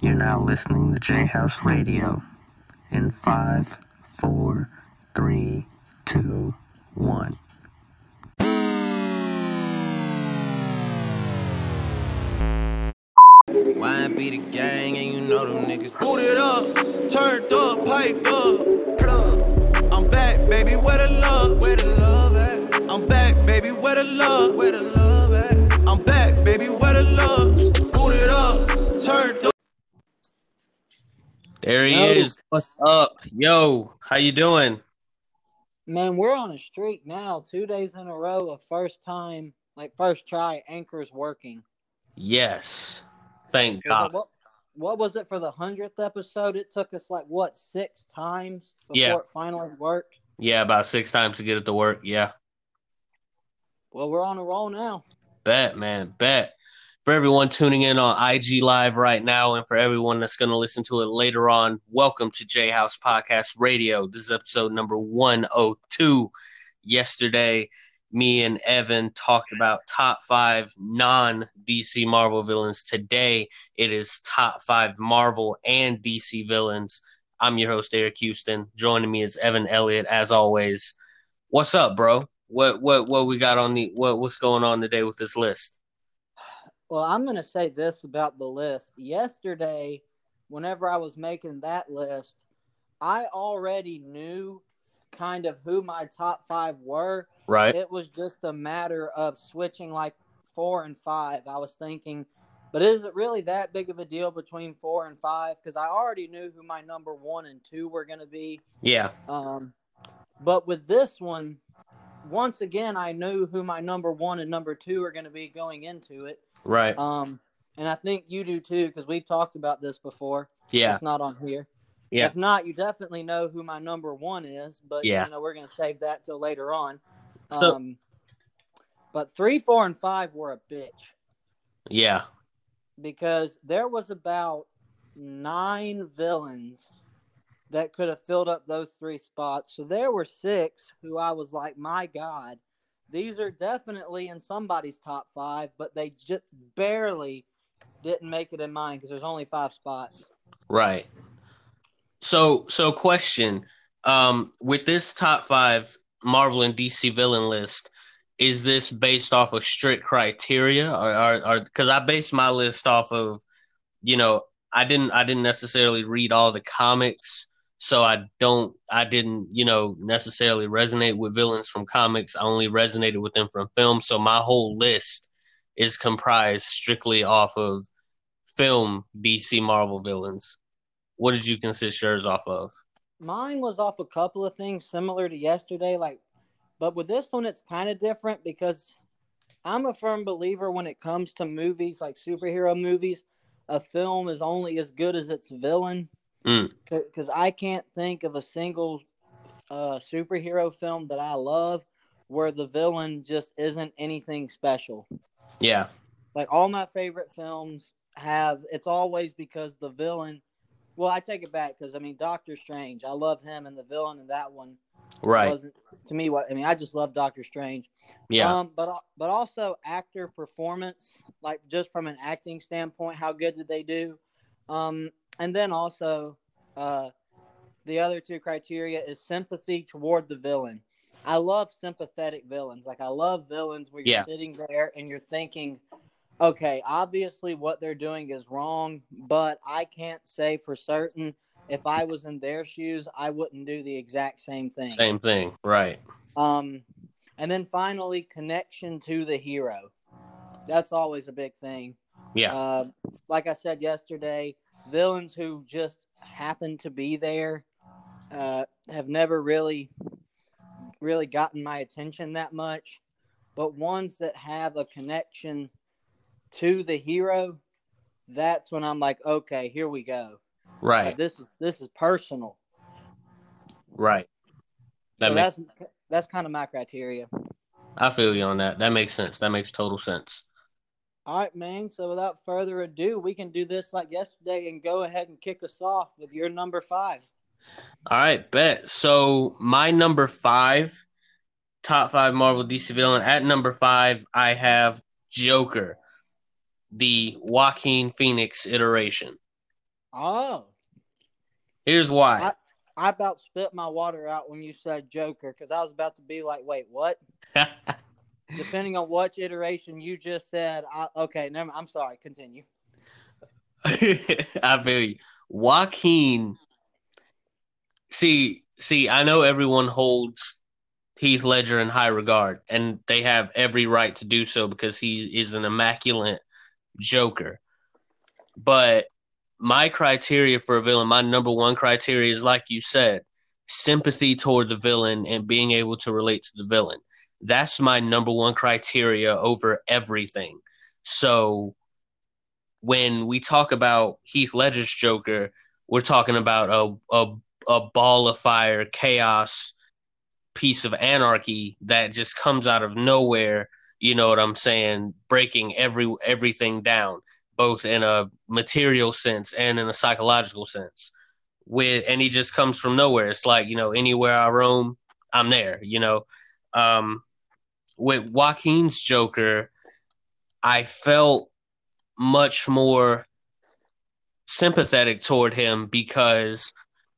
You're now listening to Jayhouse Radio. In five, four, three, two, one. YB the gang, and you know them niggas booted up, turned up, piped up, plug. I'm back, baby, where the love? Where the love at? I'm back, baby, where the love? Where the love There he Yo. is. What's up? Yo, how you doing? Man, we're on a streak now. Two days in a row of first time, like first try, anchors working. Yes. Thank God. What, what was it for the hundredth episode? It took us like what six times before Yeah. it finally worked. Yeah, about six times to get it to work. Yeah. Well, we're on a roll now. Bet, man. Bet. For everyone tuning in on IG Live right now, and for everyone that's going to listen to it later on, welcome to Jayhouse Podcast Radio. This is episode number 102. Yesterday, me and Evan talked about top five non DC Marvel villains. Today, it is top five Marvel and DC villains. I'm your host, Eric Houston. Joining me is Evan Elliott, as always. What's up, bro? What what what we got on the what what's going on today with this list? Well, I'm going to say this about the list. Yesterday, whenever I was making that list, I already knew kind of who my top five were. Right. It was just a matter of switching like four and five. I was thinking, but is it really that big of a deal between four and five? Because I already knew who my number one and two were going to be. Yeah. Um, but with this one, once again, I knew who my number one and number two are going to be going into it. Right. Um, and I think you do too, because we've talked about this before. Yeah. It's not on here. Yeah. If not, you definitely know who my number one is, but Yeah. you know, we're gonna save that till later on. So- um but three, four, and five were a bitch Yeah. because there was about nine villains that could have filled up those three spots. So there were six who I was like, my God, these are definitely in somebody's top five, but they just barely didn't make it in mine because there's only five spots. Right. So so question. Um with this top five Marvel and DC villain list, is this based off of strict criteria or or, or cause I based my list off of, you know, I didn't I didn't necessarily read all the comics. So I don't I didn't, you know, necessarily resonate with villains from comics. I only resonated with them from film. So my whole list is comprised strictly off of film DC Marvel villains. What did you consist yours off of? Mine was off a couple of things similar to yesterday, like, but with this one, it's kind of different because I'm a firm believer when it comes to movies, like superhero movies, a film is only as good as its villain. Mm. Because I can't think of a single uh, superhero film that I love where the villain just isn't anything special. Yeah, Like all my favorite films have, it's always because the villain. Well, I take it back because I mean Doctor Strange. I love him, and the villain in that one right. wasn't to me what I mean. I just love Doctor Strange. Yeah, Um, but but also actor performance, like just from an acting standpoint, how good did they do? Um, and then also, uh, the other two criteria is sympathy toward the villain. I love sympathetic villains. Like I love villains where you're Yeah. sitting there and you're thinking, okay, obviously what they're doing is wrong, but I can't say for certain if I was in their shoes, I wouldn't do the exact same thing. same thing. Right. Um, and then finally, connection to the hero. That's always a big thing. Yeah, Uh, like I said yesterday, villains who just happen to be there uh, have never really, really gotten my attention that much. But ones that have a connection to the hero, that's when I'm like, okay, here we go. right. Like, this is this is personal. right. That so makes. that's that's kind of my criteria. I feel you on that. That makes sense. That makes total sense. All right, man. So without further ado, we can do this like yesterday and go ahead and kick us off with your number five. All right, bet. So my number five, top five Marvel DC villain. At number five, I have Joker, the Joaquin Phoenix iteration. Oh, Here's why. I about spit my water out when you said Joker because I was about to be like, wait, what? Depending on which iteration you just said, I, okay, never. I'm sorry. Continue. I feel you. Joaquin. See, see, I know everyone holds Heath Ledger in high regard, and they have every right to do so because he is an immaculate Joker. But my criteria for a villain, my number one criteria is like you said, sympathy toward the villain and being able to relate to the villain. That's my number one criteria over everything. So when we talk about Heath Ledger's Joker, we're talking about a a, a ball of fire, chaos, piece of anarchy that just comes out of nowhere. You know what I'm saying? Breaking every everything down both in a material sense and in a psychological sense. With and he just comes from nowhere. It's like you know anywhere I roam, I'm there. You know, um, with Joaquin's Joker, I felt much more sympathetic toward him because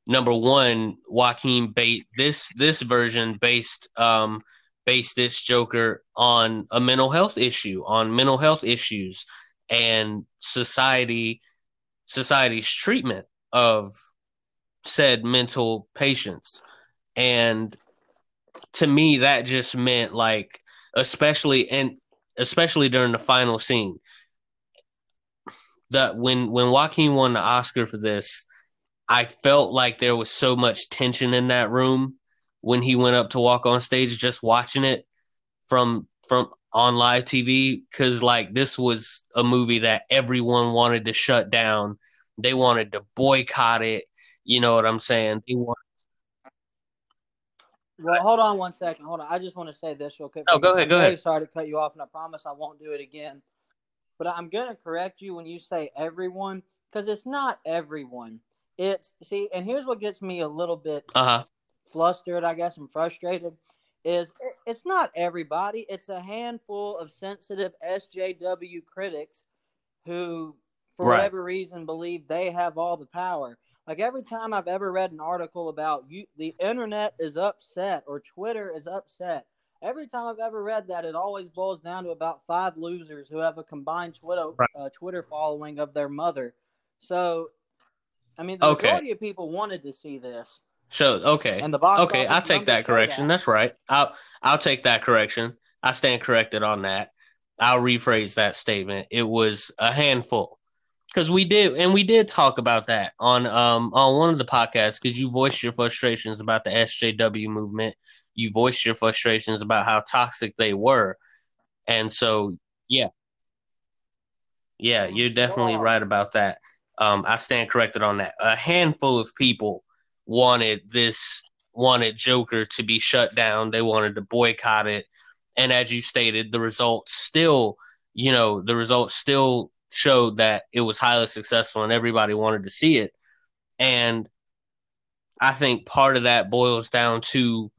number one, Joaquin bait this this version based um based this Joker on a mental health issue, on mental health issues and society society's treatment of said mental patients. And to me that just meant like especially and especially during the final scene that when when Joaquin won the Oscar for this I felt like there was so much tension in that room when he went up to walk on stage just watching it from from on live TV because like this was a movie that everyone wanted to shut down. They wanted to boycott it. You know what I'm saying? They. Well, hold on one second. Hold on. I just want to say this real quick. Oh, go ahead. Go ahead. Sorry to cut you off, and I promise I won't do it again. But I'm gonna correct you when you say everyone, because it's not everyone. It's see, and here's what gets me a little bit Uh huh. flustered, I guess, and frustrated is it's not everybody. It's a handful of sensitive SJW critics who, for Right. whatever reason, believe they have all the power. Like every time I've ever read an article about you, the internet is upset or Twitter is upset. Every time I've ever read that, it always boils down to about five losers who have a combined Twitter Right. uh, Twitter following of their mother. So, I mean, the Okay. majority of people wanted to see this, So okay. and the box. Okay, I'll take that correction. That's right. I'll I'll take that correction. I stand corrected on that. I'll rephrase that statement. It was a handful because we did, and we did talk about that on um on one of the podcasts because you voiced your frustrations about the SJW movement. You voiced your frustrations about how toxic they were, and so yeah, yeah, you're definitely Wow. right about that. Um, I stand corrected on that. A handful of people wanted this wanted Joker to be shut down. They wanted to boycott it. And as you stated, the results still, you know, the results still showed that it was highly successful and everybody wanted to see it. And I think part of that boils down to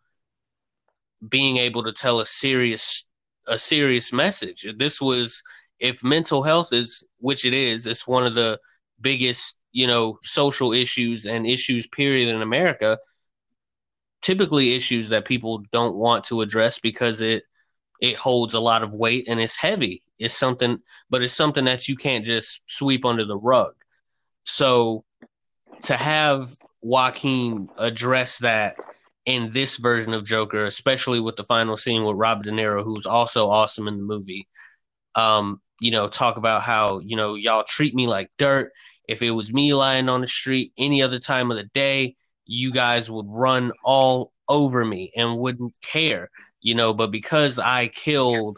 being able to tell a serious a serious message. This was if mental health is which it is, it's one of the biggest, you know, social issues and issues period in America typically issues that people don't want to address because it it holds a lot of weight and it's heavy. It's something but it's something that you can't just sweep under the rug. So to have Joaquin address that in this version of Joker, especially with the final scene with Robert De Niro, who's also awesome in the movie, um, you know, talk about how, you know, y'all treat me like dirt. If it was me lying on the street any other time of the day, you guys would run all over me and wouldn't care, you know, but because I killed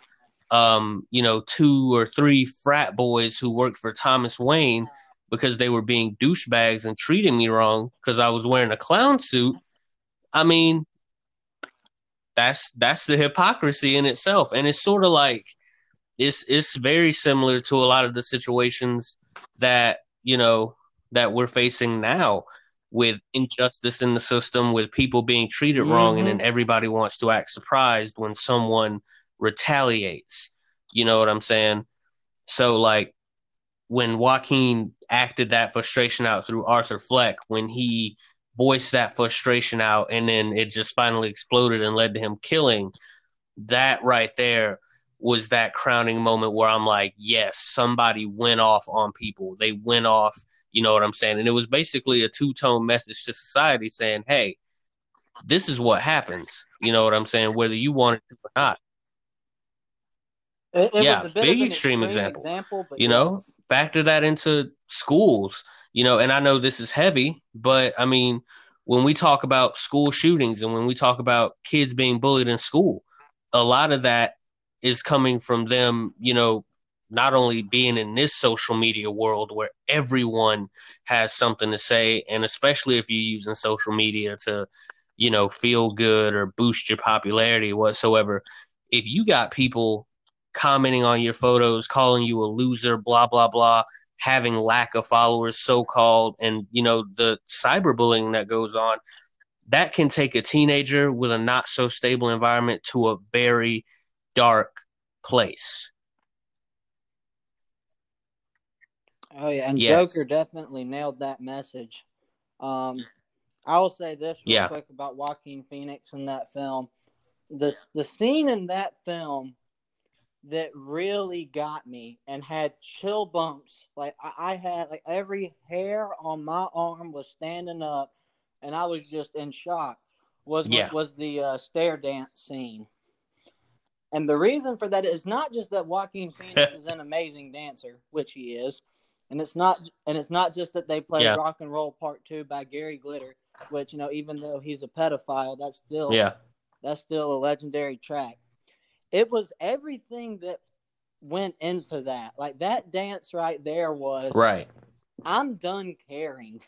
um, you know, two or three frat boys who worked for Thomas Wayne because they were being douchebags and treating me wrong because I was wearing a clown suit. I mean, that's that's the hypocrisy in itself. And it's sort of like it's it's very similar to a lot of the situations that, you know, that we're facing now with injustice in the system, with people being treated wrong, and then everybody wants to act surprised when someone retaliates. You know what I'm saying? So like when Joaquin acted that frustration out through Arthur Fleck when he voiced that frustration out and then it just finally exploded and led to him killing that right there was that crowning moment where I'm like, yes, somebody went off on people. They went off, you know what I'm saying? And it was basically a two tone message to society saying, hey, this is what happens. You know what I'm saying? Whether you want it to or not. It, it Yeah, was a bit big extreme extreme example, example you know factor that into schools you know and i know this is heavy but i mean when we talk about school shootings and when we talk about kids being bullied in school a lot of that is coming from them you know not only being in this social media world where everyone has something to say and especially if you're using social media to you know feel good or boost your popularity whatsoever. If you got people commenting on your photos, calling you a loser, blah blah blah, having lack of followers, so called, and you know the cyberbullying that goes on. That can take a teenager with a not so stable environment to a very dark place. Oh yeah, and Yes. Joker definitely nailed that message. Um, I will say this real Yeah. quick about Joaquin Phoenix in that film. The the scene in that film that really got me and had chill bumps. Like I, I had like every hair on my arm was standing up, and I was just in shock. Was Yeah. was the uh, stair dance scene. And the reason for that is not just that Joaquin Phoenix is an amazing dancer, which he is, and it's not and it's not just that they played Yeah. Rock and Roll Part Two by Gary Glitter, which you know even though he's a pedophile, that's still Yeah, that's still a legendary track. It was everything that went into that. Like that dance right there was right. I'm done caring.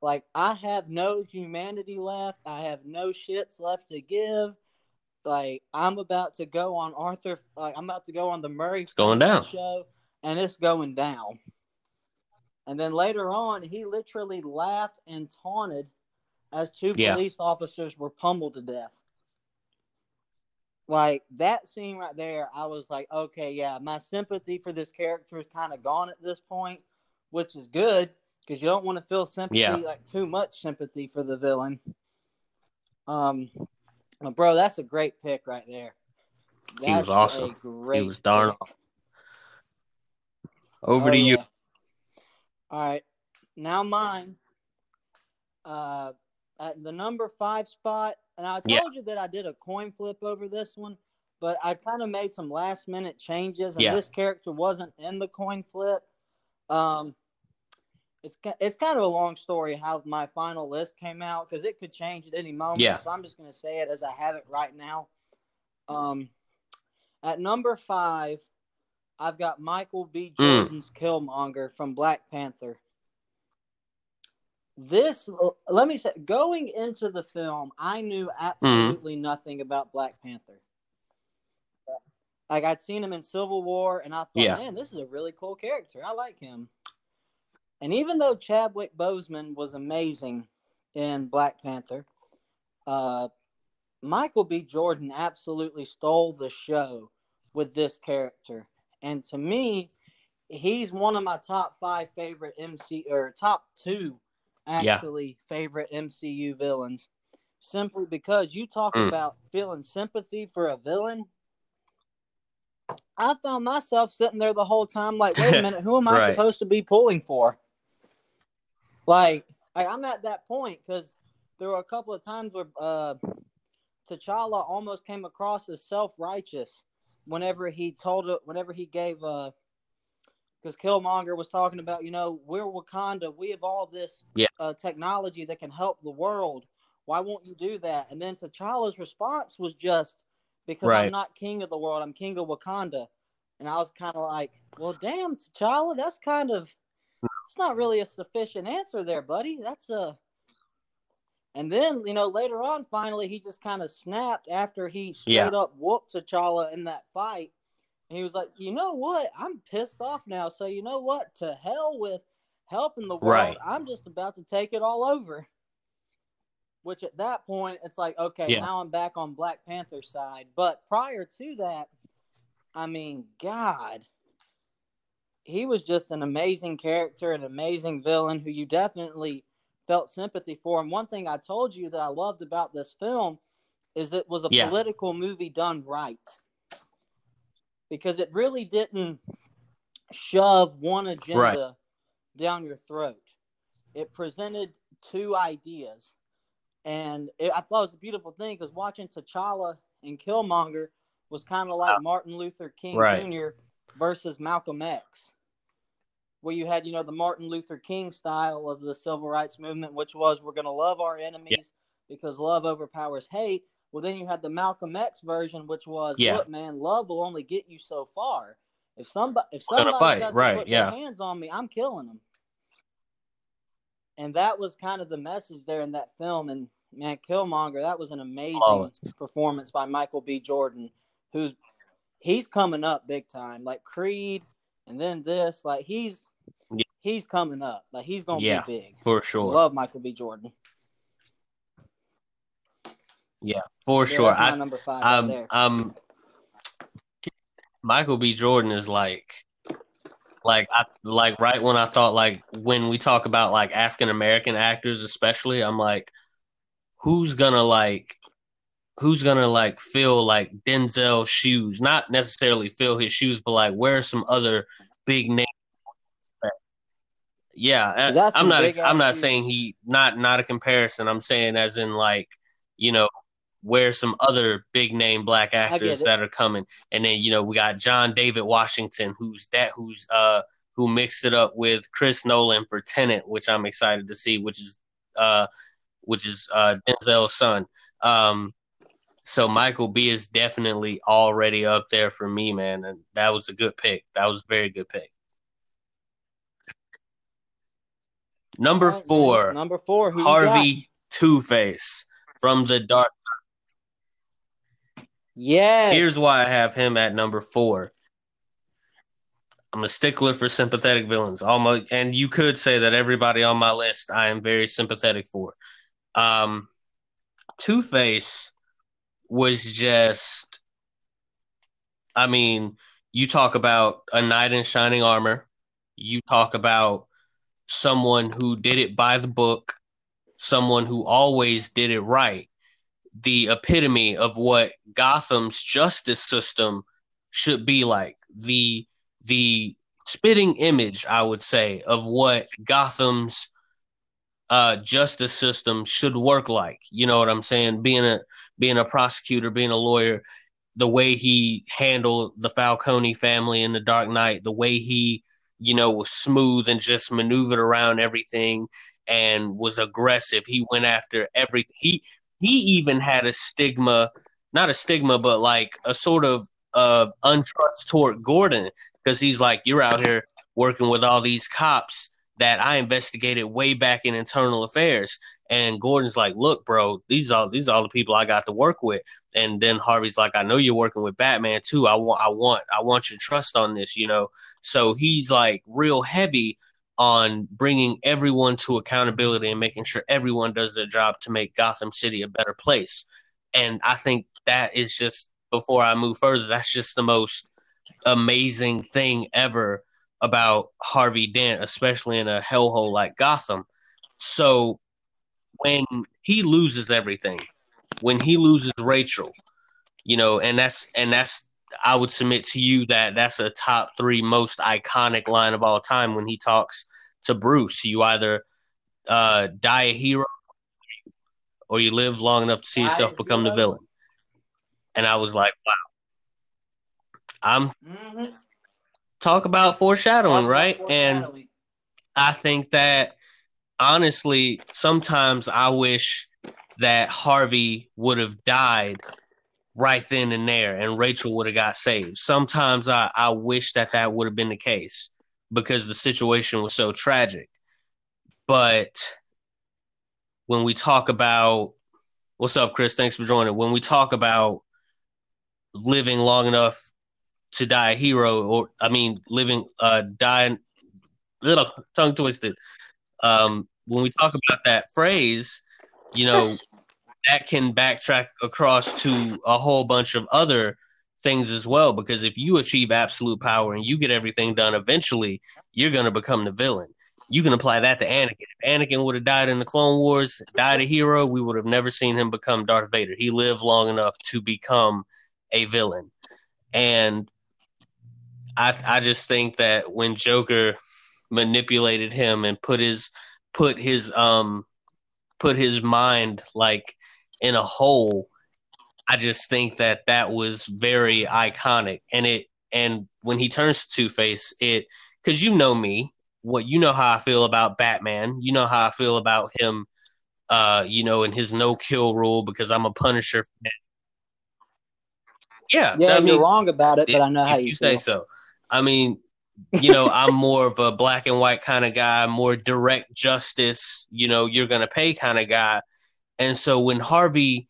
Like I have no humanity left. I have no shits left to give. Like I'm about to go on Arthur. Like I'm about to go on the Murray It's going down. show, and it's going down. And then later on, he literally laughed and taunted as two Yeah. police officers were pummeled to death. Like that scene right there, I was like, okay, yeah, my sympathy for this character is kind of gone at this point, which is good because you don't want to feel sympathy, Yeah. like too much sympathy for the villain. Um, bro, that's a great pick right there. He was awesome. Great was darn. Over Oh, to you. All right. Now mine. Uh, at the number five spot, and I told Yeah. you that I did a coin flip over this one, but I kind of made some last minute changes, and Yeah. this character wasn't in the coin flip. Um, it's it's kind of a long story how my final list came out because it could change at any moment. Yeah. So I'm just gonna say it as I have it right now. Um, at number five, I've got Michael B. Mm. Jordan's Killmonger from Black Panther. This, let me say, going into the film, I knew absolutely nothing about Black Panther. Like I'd seen him in Civil War, and I thought, Yeah. man, this is a really cool character. I like him. And even though Chadwick Boseman was amazing in Black Panther, uh, Michael B. Jordan absolutely stole the show with this character. And to me, he's one of my top five favorite MC or top two actually favorite MCU villains. Simply because you talk Mm. about feeling sympathy for a villain. I found myself sitting there the whole time, like, wait a minute, who am I Right. supposed to be pulling for? Like, like I'm at that point because there were a couple of times where uh, T'Challa almost came across as self righteous whenever he told it, whenever he gave, uh, because Killmonger was talking about, you know, we're Wakanda, we have all this Yeah. uh, technology that can help the world. Why won't you do that? And then T'Challa's response was just, because Right. I'm not king of the world, I'm king of Wakanda. And I was kind of like, well, damn, T'Challa, that's kind of, it's not really a sufficient answer there, buddy. That's a. And then, you know, later on, finally, he just kind of snapped after he straight Yeah. up whooped T'Challa in that fight. And he was like, you know what? I'm pissed off now. So, you know what? To hell with helping the world. Right. I'm just about to take it all over. Which at that point, it's like, okay, Yeah. now I'm back on Black Panther's side. But prior to that, I mean, God, he was just an amazing character, an amazing villain who you definitely felt sympathy for. And one thing I told you that I loved about this film is it was a Yeah. political movie done right. Because it really didn't shove one agenda Right. down your throat. It presented two ideas. And it, I thought it was a beautiful thing because watching T'Challa and Killmonger was kind of like Martin Luther King Right. Jr. versus Malcolm X, where you had, you know, the Martin Luther King style of the civil rights movement, which was we're going to love our enemies because love overpowers hate. Well, then you had the Malcolm X version, which was, Yeah. look, man, love will only get you so far. If somebody, if somebody fight, right, put yeah. their hands on me, I'm killing them. And that was kind of the message there in that film. And man, Killmonger, that was an amazing performance by Michael B. Jordan, who's he's coming up big time. Like Creed, and then this, like he's Yeah. he's coming up. Like he's gonna Yeah. be big. for sure. Love Michael B. Jordan. Yeah, for Yeah, sure. I, number five um, there. I'm Michael B. Jordan is like, like I like right when I thought like when we talk about like African American actors, especially, I'm like, who's gonna like, who's gonna like fill like Denzel's shoes? Not necessarily fill his shoes, but like wear some other big name. Yeah, I, I'm not. I'm not saying he not not a comparison. I'm saying as in like you know where some other big name black actors that are coming, and then you know we got John David Washington, who's that who's uh who mixed it up with Chris Nolan for Tenet, which I'm excited to see, which is uh which is uh Denzel's son. Um, so Michael B is definitely already up there for me, man, and that was a good pick. That was a very good pick. Number All right, man. four, Number four. Who you got? Harvey Two Face from the Dark. Yes. Here's why I have him at number four. I'm a stickler for sympathetic villains. Almost, and you could say that everybody on my list I am very sympathetic for. Um, Two Face was just, I mean, you talk about a knight in shining armor. You talk about someone who did it by the book, someone who always did it right the epitome of what Gotham's justice system should be like. The the spitting image, I would say, of what Gotham's uh, justice system should work like. You know what I'm saying? Being a being a prosecutor, being a lawyer, the way he handled the Falcone family in the Dark Knight, the way he, you know, was smooth and just maneuvered around everything and was aggressive. He went after every he he even had a stigma, not a stigma, but like a sort of uh, untrust toward Gordon because he's like, you're out here working with all these cops that I investigated way back in internal affairs. And Gordon's like, look, bro, these are these are all the people I got to work with. And then Harvey's like, I know you're working with Batman too. I want I want I want your trust on this, you know. So he's like real heavy on bringing everyone to accountability and making sure everyone does their job to make Gotham City a better place. And I think that is just before I move further, that's just the most amazing thing ever about Harvey Dent, especially in a hellhole like Gotham. So when he loses everything, when he loses Rachel, you know, and that's and that's I would submit to you that that's a top three most iconic line of all time when he talks to Bruce. You either uh, die a hero or you live long enough to see yourself become the villain. And I was like, wow. I'm Mhm. talk about foreshadowing, Talk right? about And. I think that honestly, sometimes I wish that Harvey would have died right then and there and Rachel would have got saved. Sometimes I, I wish that that would have been the case because the situation was so tragic. But when we talk about what's up, Chris? Thanks for joining. When we talk about living long enough to die a hero, or I mean, living, uh, dying, little tongue twisted. Um, when we talk about that phrase, you know, that can backtrack across to a whole bunch of other things as well because if you achieve absolute power and you get everything done eventually you're going to become the villain. You can apply that to anakin. If anakin would have died in the clone wars died a hero we would have never seen him become darth vader. He lived long enough to become a villain. And i i just think that when joker manipulated him and put his put his um put his mind like in a hole I just think that that was very iconic, and it and when he turns to Two Face, it because you know me, what you know how I feel about Batman, you know how I feel about him, uh, you know, and his no kill rule because I'm a Punisher fan. Yeah, Yeah, I you're wrong about it, but I know how you, you feel. say so. I mean, you know, I'm more of a black and white kind of guy, more direct justice, you know, you're gonna pay kind of guy. And so when Harvey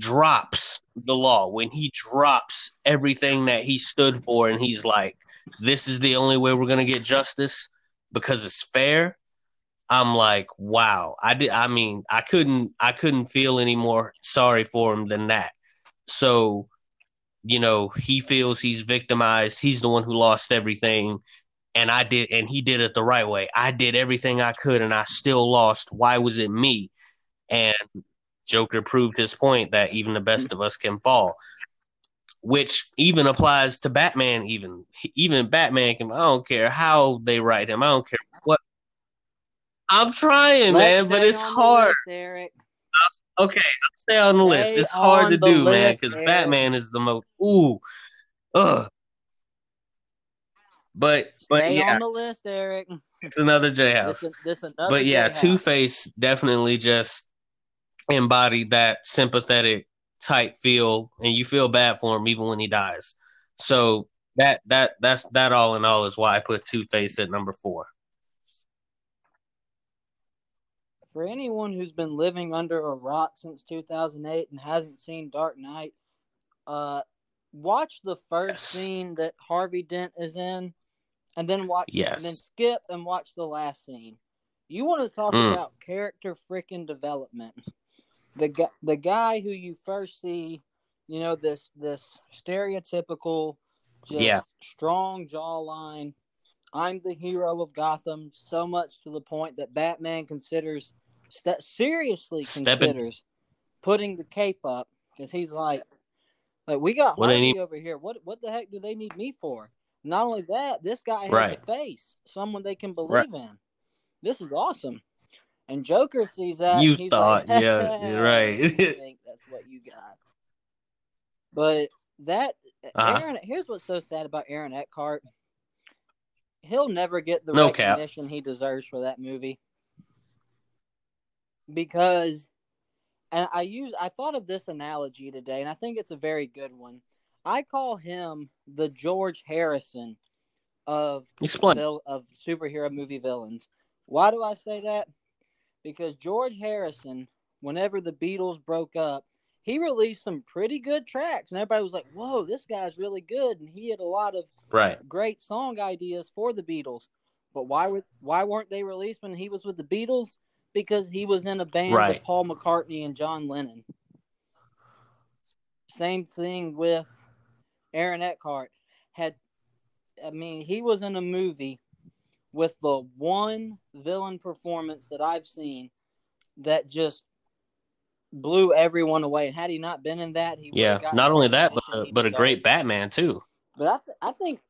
drops the law, when he drops everything that he stood for, and he's like, "This is the only way we're gonna get justice because it's fair." I'm like, wow. I did. I mean, I couldn't. I couldn't feel any more sorry for him than that. So, you know, he feels he's victimized. He's the one who lost everything, and I did, and he did it the right way. I did everything I could, and I still lost. Why was it me? And Joker proved his point that even the best of us can fall, which even applies to Batman. Even even Batman can. I don't care how they write him. I don't care what. I'm trying, Let's man, but it's hard. list, Okay, I'll stay on the list. Stay It's hard to do, man, because Batman is the most. Ooh, ugh. But but Stay yeah, on the list, Eric. it's another Jayhouse. This, this another But yeah, Two Face definitely just embodied that sympathetic type feel, and you feel bad for him even when he dies. So that that that's that all in all is why I put Two Face at number four. For anyone who's been living under a rock since 2008 and hasn't seen Dark Knight, uh, watch the first Yes. scene that Harvey Dent is in, and then watch, and then skip and watch the last scene. You want to talk Mm. about character freaking development? The guy, the guy who you first see, you know this this stereotypical, just Yeah. strong jawline. I'm the hero of Gotham, so much to the point that Batman considers st- seriously Stepping- considers putting the cape up because he's like, like we got What need- over here. What what the heck do they need me for? Not only that, this guy has Right. a face, someone they can believe Right. in. This is awesome. And Joker sees that. You thought, like, yeah, right. "You think that's what you got. But that Uh-huh. Aaron, here's what's so sad about Aaron Eckhart. He'll never get the No cap. recognition he deserves for that movie. Because and I use I thought of this analogy today, and I think it's a very good one. I call him the George Harrison of Explain. of superhero movie villains. Why do I say that? Because George Harrison, whenever the Beatles broke up, he released some pretty good tracks, and everybody was like, "Whoa, this guy's really good!" And he had a lot of Right. great song ideas for the Beatles. But why were why weren't they released when he was with the Beatles? Because he was in a band Right. with Paul McCartney and John Lennon. Same thing with Aaron Eckhart. Had I mean, he was in a movie with the one villain performance that I've seen that just blew everyone away. And had he not been in that, he Yeah. Not only that, but a, but a great. Batman too. But I, th- I think,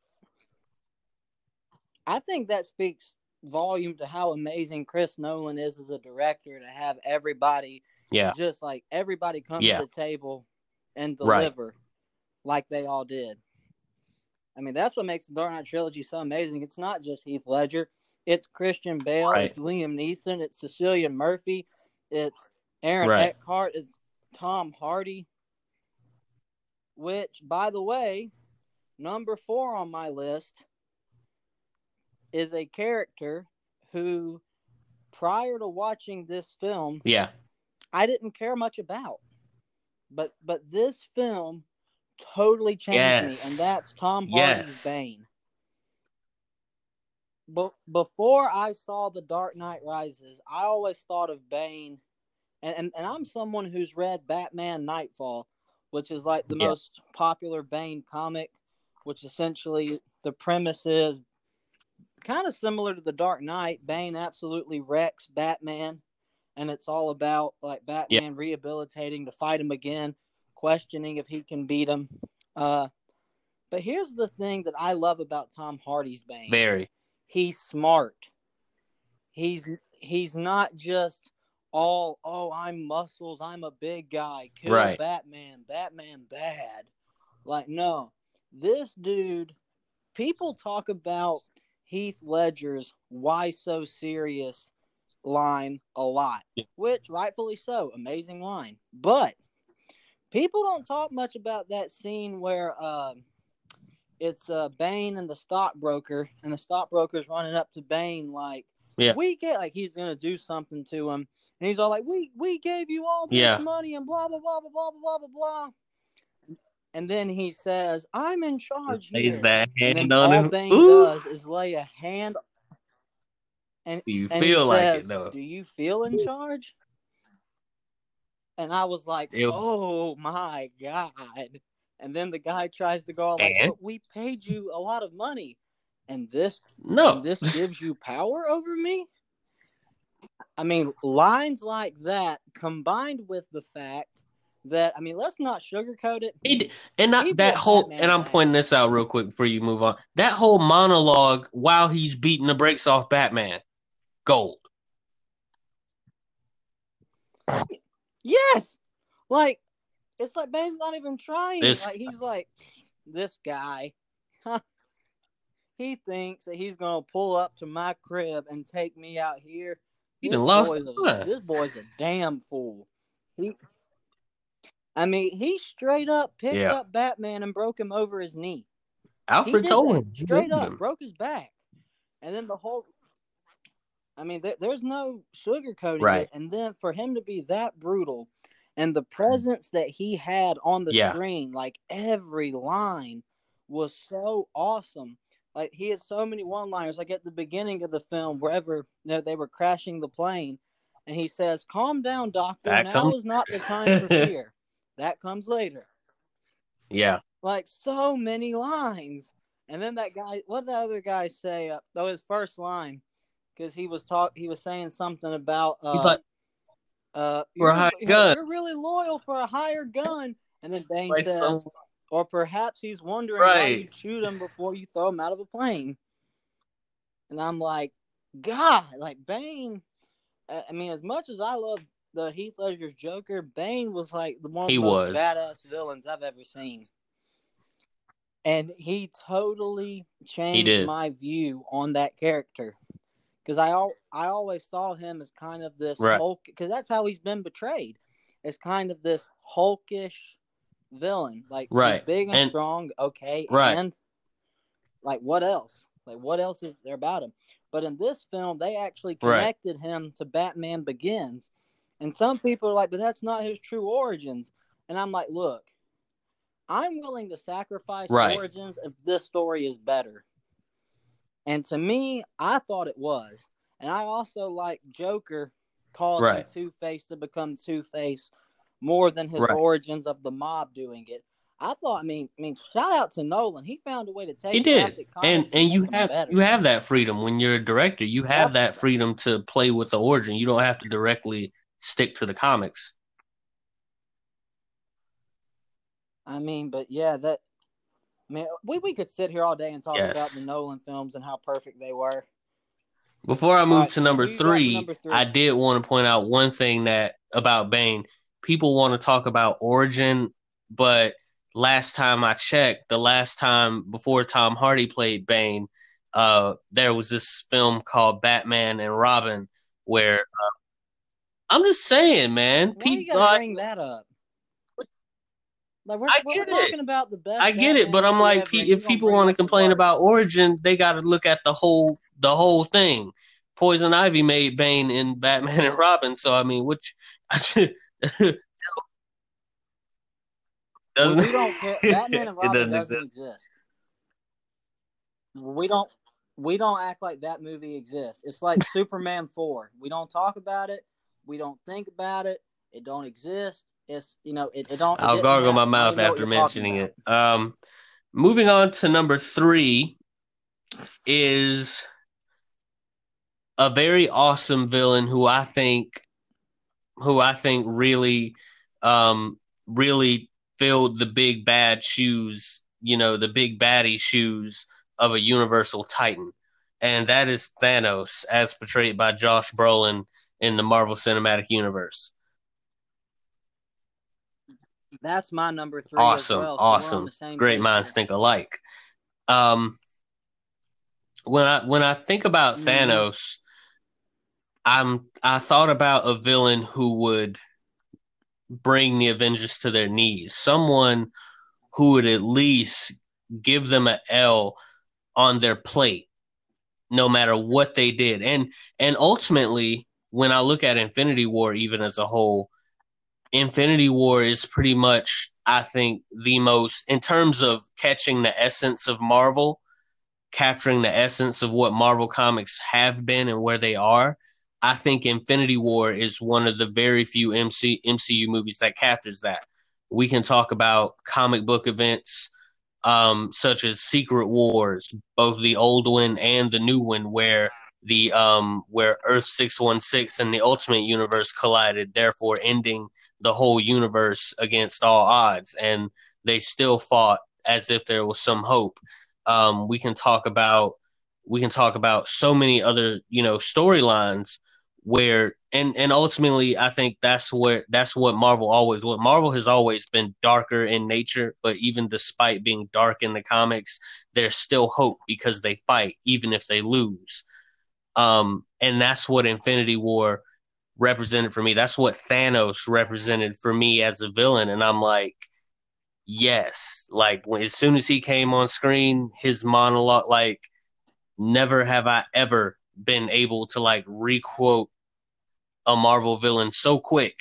I think that speaks volume to how amazing Chris Nolan is as a director to have everybody, Yeah. just like everybody come Yeah. to the table and Right. deliver like they all did. I mean, that's what makes the Dark Knight trilogy so amazing. It's not just Heath Ledger; it's Christian Bale, Right. it's Liam Neeson, it's Cillian Murphy, it's Aaron Right. Eckhart, it's Tom Hardy. Which, by the way, number four on my list is a character who, prior to watching this film, Yeah. I didn't care much about. But but this film totally changed me, and that's Tom Hardy's Yes. Bane. But before I saw The Dark Knight Rises, I always thought of Bane, and, and, and I'm someone who's read Batman Nightfall, which is like the Yeah. most popular Bane comic, which essentially the premise is kind of similar to the Dark Knight. Bane absolutely wrecks Batman, and it's all about like Batman rehabilitating to fight him again, questioning if he can beat him. Uh, but here's the thing that I love about Tom Hardy's Bane Very. he's smart. He's he's not just all oh I'm muscles, I'm a big guy, kill Right. Batman, Batman bad. Like no, this dude. People talk about Heath Ledger's "Why so serious" line a lot, Yeah. which rightfully so, amazing line. But people don't talk much about that scene where um it's uh, Bane and the stockbroker, and the stockbroker's running up to Bane like, Yeah. we get like he's gonna do something to him, and he's all like, we we gave you all this Yeah. money and blah blah blah blah blah blah blah blah. And then he says, "I'm in charge Lays here." that and hand then on all him. Bane Ooh, does is lay a hand, you and feel like says, it though. "Do you feel in charge?" And I was like, Ew. "Oh my god!" And then the guy tries to go like? "But "We paid you a lot of money, and this No. and this gives you power over me." I mean, lines like that combined with the fact that I mean, let's not sugarcoat it. D- and not He that whole and I'm pointing this out real quick before you move on. That whole monologue while he's beating the brakes off Batman, gold. Yes, like it's like Bane's not even trying. This- like he's like this guy. he thinks that he's gonna pull up to my crib and take me out here. He This lost boy's a, this boy's a damn fool. He, I mean, he straight up picked Yeah. up Batman and broke him over his knee. Alfred told him straight up, broke his back, and then the whole. I mean, there, there's no sugarcoating Right. it, and then for him to be that brutal, and the presence that he had on the Yeah. screen, like every line, was so awesome. Like he had so many one-liners. Like at the beginning of the film, wherever you know, they were crashing the plane, and he says, "Calm down, doctor. That now comes- is not the time for fear. that comes later." Yeah. like so many lines. And then that guy, what did the other guy say? Uh, oh, his first line, because he was talk, he was saying something about. Uh, He's like, uh, For a you're, higher you're- gun. You're really loyal for a higher gun. And then Bane like says, some- or perhaps he's wondering why you shoot him before you throw him out of a plane. And I'm like, God, like Bane. I mean, as much as I love the Heath Ledger's Joker, Bane was like the one of He the most was. badass villains I've ever seen. And he totally changed did. my view on that character. Because I al- I always saw him as kind of this Right. Hulk, because that's how he's been betrayed, as kind of this hulkish villain. Like he's Right. big and, And- strong, okay, Right. and like what else? Like what else is there about him? But in this film, they actually Right. connected him to Batman Begins, and some people are like, "But that's not his true origins." And I'm like, "Look, I'm willing to sacrifice Right. origins if this story is better." And to me, I thought it was, and I also like Joker causing Right. Two Face to become Two Face more than his Right. origins of the mob doing it. I thought, I mean, I mean, shout out to Nolan. He found a way to take He did. classic And and you have better. you have that freedom when you're a director. You have that freedom to play with the origin. You don't have to directly stick to the comics. I mean, but yeah, that. I mean, we, we could sit here all day and talk about the Nolan films and how perfect they were. Before I move Alright, to number three, number three? I did want to point out one thing that about Bane. People want to talk about origin, but last time I checked, the last time before Tom Hardy played Bane, uh, there was this film called Batman and Robin, where uh, I'm just saying, man, Why you gotta bring that up? Like we're, I we're get it. talking about the best. I get it, but I'm like, ever, pe- if people want to complain Barbie. about origin, they got to look at the whole the whole thing. Poison Ivy made Bane in Batman and Robin, so I mean, which doesn't we don't care. Batman and it Robin doesn't doesn't, exist. exist. We don't. We don't act like that movie exists. It's like Superman four. We don't talk about it. We don't think about it. It don't exist. It's you know it, it don't. I'll didn't gargle my mouth don't even know what after mentioning it. Um, moving on to number three is a very awesome villain who I think, who I think really, um, really filled the big bad shoes. You know, the big baddie shoes of a Universal Titan, and that is Thanos, as portrayed by Josh Brolin in the Marvel Cinematic Universe. That's my number three. awesome, as well, so awesome. Great minds think alike. Um, when I when I think about Mhm. Thanos, I'm I thought about a villain who would bring the Avengers to their knees. Someone who would at least give them an L on their plate, no matter what they did. And and ultimately, when I look at Infinity War, even as a whole, Infinity War is pretty much, I think, the most in terms of catching the essence of Marvel, capturing the essence of what Marvel comics have been and where they are. I think Infinity War is one of the very few MC, MCU movies that captures that. We can talk about comic book events um, such as Secret Wars, both the old one and the new one, where the um, where Earth six one six and the Ultimate Universe collided, therefore ending the whole universe against all odds, and they still fought as if there was some hope. Um, we can talk about we can talk about so many other you know storylines where and and ultimately I think that's where that's what Marvel always what Marvel has always been darker in nature, but even despite being dark in the comics, there's still hope because they fight even if they lose. Um, and that's what Infinity War represented for me. That's what Thanos represented for me as a villain, and I'm like, yes, like when as soon as he came on screen, his monologue, like, never have I ever been able to like requote a Marvel villain so quick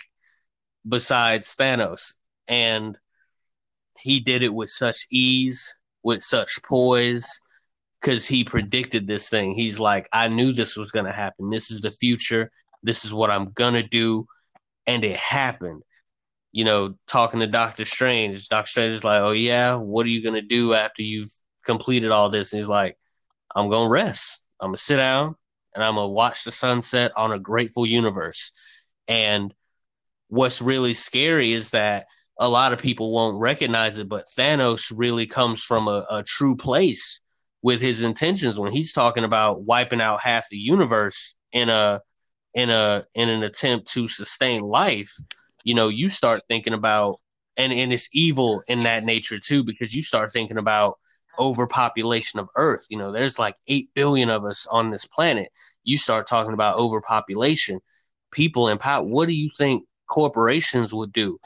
besides Thanos. And he did it with such ease, with such poise, because he predicted this thing. He's like, I knew this was going to happen. This is the future. This is what I'm going to do. And it happened. You know, talking to Doctor Strange, Doctor Strange is like, Oh, yeah, what are you going to do after you've completed all this? And he's like, I'm going to rest. I'm going to sit down and I'm going to watch the sunset on a grateful universe. And what's really scary is that a lot of people won't recognize it, but Thanos really comes from a, a true place with his intentions when he's talking about wiping out half the universe in a in a in an attempt to sustain life. You know, you start thinking about and, and it's evil in that nature too, because you start thinking about overpopulation of Earth. You know, there's like eight billion of us on this planet. You start talking about overpopulation, people in power. What do you think corporations would do?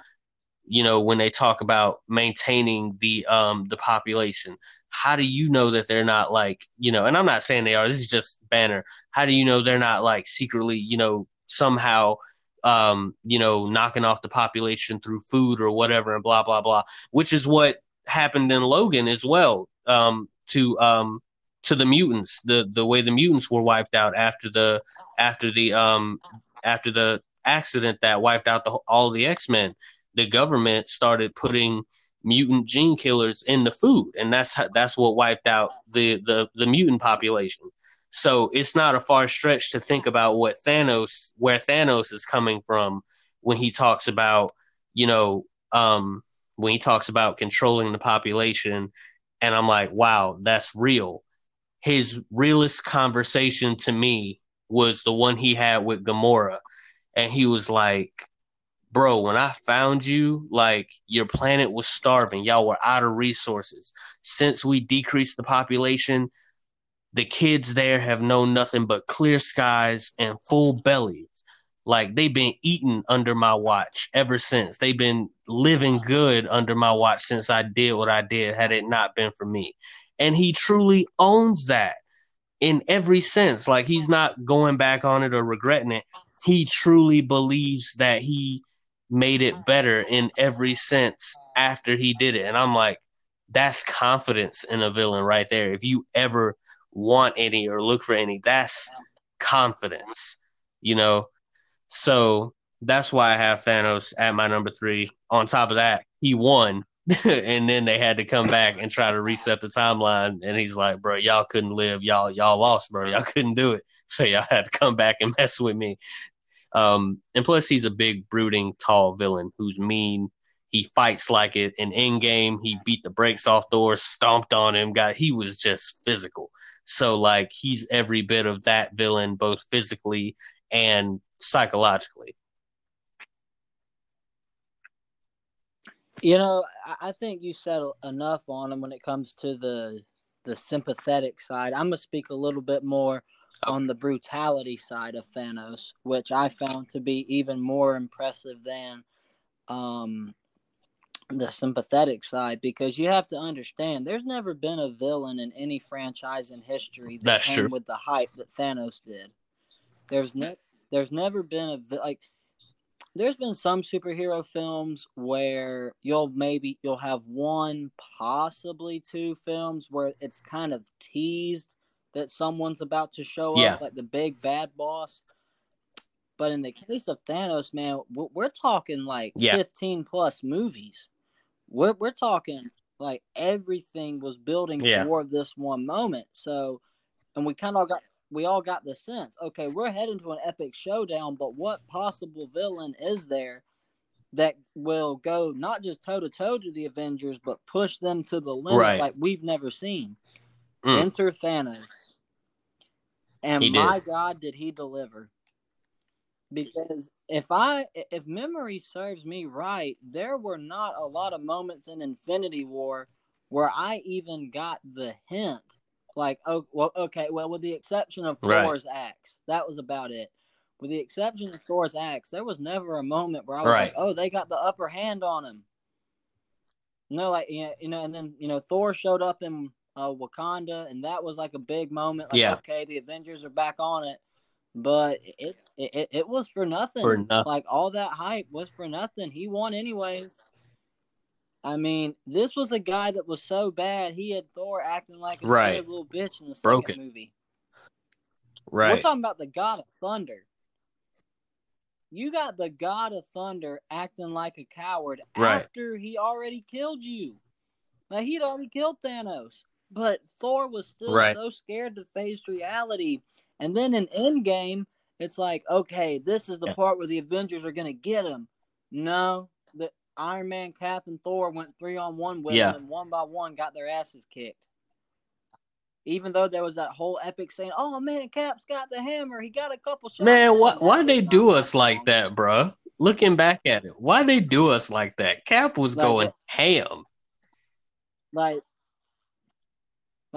You know, when they talk about maintaining the um the population, how do you know that they're not like you know? And I'm not saying they are. This is just banner. How do you know they're not like secretly you know somehow um you know knocking off the population through food or whatever and blah blah blah, which is what happened in Logan as well. Um, to um to the mutants, the the way the mutants were wiped out after the after the um after the accident that wiped out the, all the X Men, the government started putting mutant gene killers in the food, and that's how, that's what wiped out the, the the mutant population. So it's not a far stretch to think about what Thanos, where Thanos is coming from when he talks about, you know, um, when he talks about controlling the population, and I'm like, wow, that's real. His realest conversation to me was the one he had with Gamora, and he was like, bro, when I found you, like your planet was starving. Y'all were out of resources. Since we decreased the population, the kids there have known nothing but clear skies and full bellies. Like they've been eating under my watch ever since. They've been living good under my watch since I did what I did, had it not been for me. And he truly owns that in every sense. Like he's not going back on it or regretting it. He truly believes that he made it oh, better in every sense after he did it. And I'm like, that's confidence in a villain right there. If you ever want any or look for any, that's confidence, you know? So That's why I have Thanos at my number three. On top of that, he won. and then they had to come back and try to reset the timeline. And he's like, bro, y'all couldn't live. Y'all, y'all lost, bro. Y'all couldn't do it. So y'all had to come back and mess with me. Um, and plus he's a big, brooding, tall villain who's mean. He fights like it in Endgame. He beat the brakes off Thor, stomped on him, got he was just physical. So like he's every bit of that villain, both physically and psychologically. You know, I think you said enough on him when it comes to the the sympathetic side. I'm gonna speak a little bit more on the brutality side of Thanos, which I found to be even more impressive than um, the sympathetic side because you have to understand there's never been a villain in any franchise in history that That's came true. with the hype that Thanos did. There's ne- there's never been a vi- like there's been some superhero films where you'll maybe you'll have one possibly two films where it's kind of teased that someone's about to show Yeah. up like the big bad boss but in the case of Thanos man we're, we're talking like Yeah. 15 plus movies we're, we're talking like everything was building Yeah. toward this one moment so and we kind of got we all got the sense okay we're heading to an epic showdown but what possible villain is there that will go not just toe to toe to the avengers but push them to the limit Right. like we've never seen Mm. enter thanos and He did. my god did he deliver because if i if memory serves me right there were not a lot of moments in infinity war where i even got the hint like oh well okay well with the exception of Right. thor's axe that was about it with the exception of thor's axe there was never a moment where i was Right. like oh they got the upper hand on him no like you know, you know and then you know thor showed up in uh, wakanda and that was like a big moment like Yeah. okay the avengers are back on it but it it, it was for nothing. For nothing. Like all that hype was for nothing. He won anyways. I mean, this was a guy that was so bad he had Thor acting like a Right. little bitch in the Broke second movie. We're talking about the God of Thunder. You got the God of Thunder acting like a coward Right. after he already killed you. Now he'd already killed Thanos, but Thor was still Right. so scared to face reality. And then in Endgame, it's like, okay, this is the Yeah. part where the Avengers are gonna get him. No, the Iron Man, Cap, and Thor went three on one with Yeah. him, and one by one got their asses kicked. Even though there was that whole epic saying, "Oh man, Cap's got the hammer. He got a couple shots." Man, in." why why they do us like that, bruh? Looking back at it, why they do us like that? Cap was Like going ham. Like,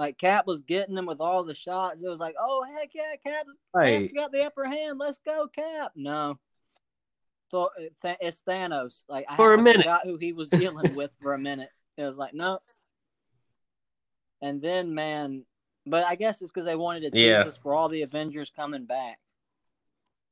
like Cap was getting them with all the shots. It was like, "Oh heck yeah, Cap, Like, Cap's got the upper hand. Let's go, Cap." No. So uh, Th- it's Thanos. Like I, For a minute. forgot who he was dealing with for a minute. It was like no. And then man, but I guess it's because they wanted to tease Yeah. us for all the Avengers coming back.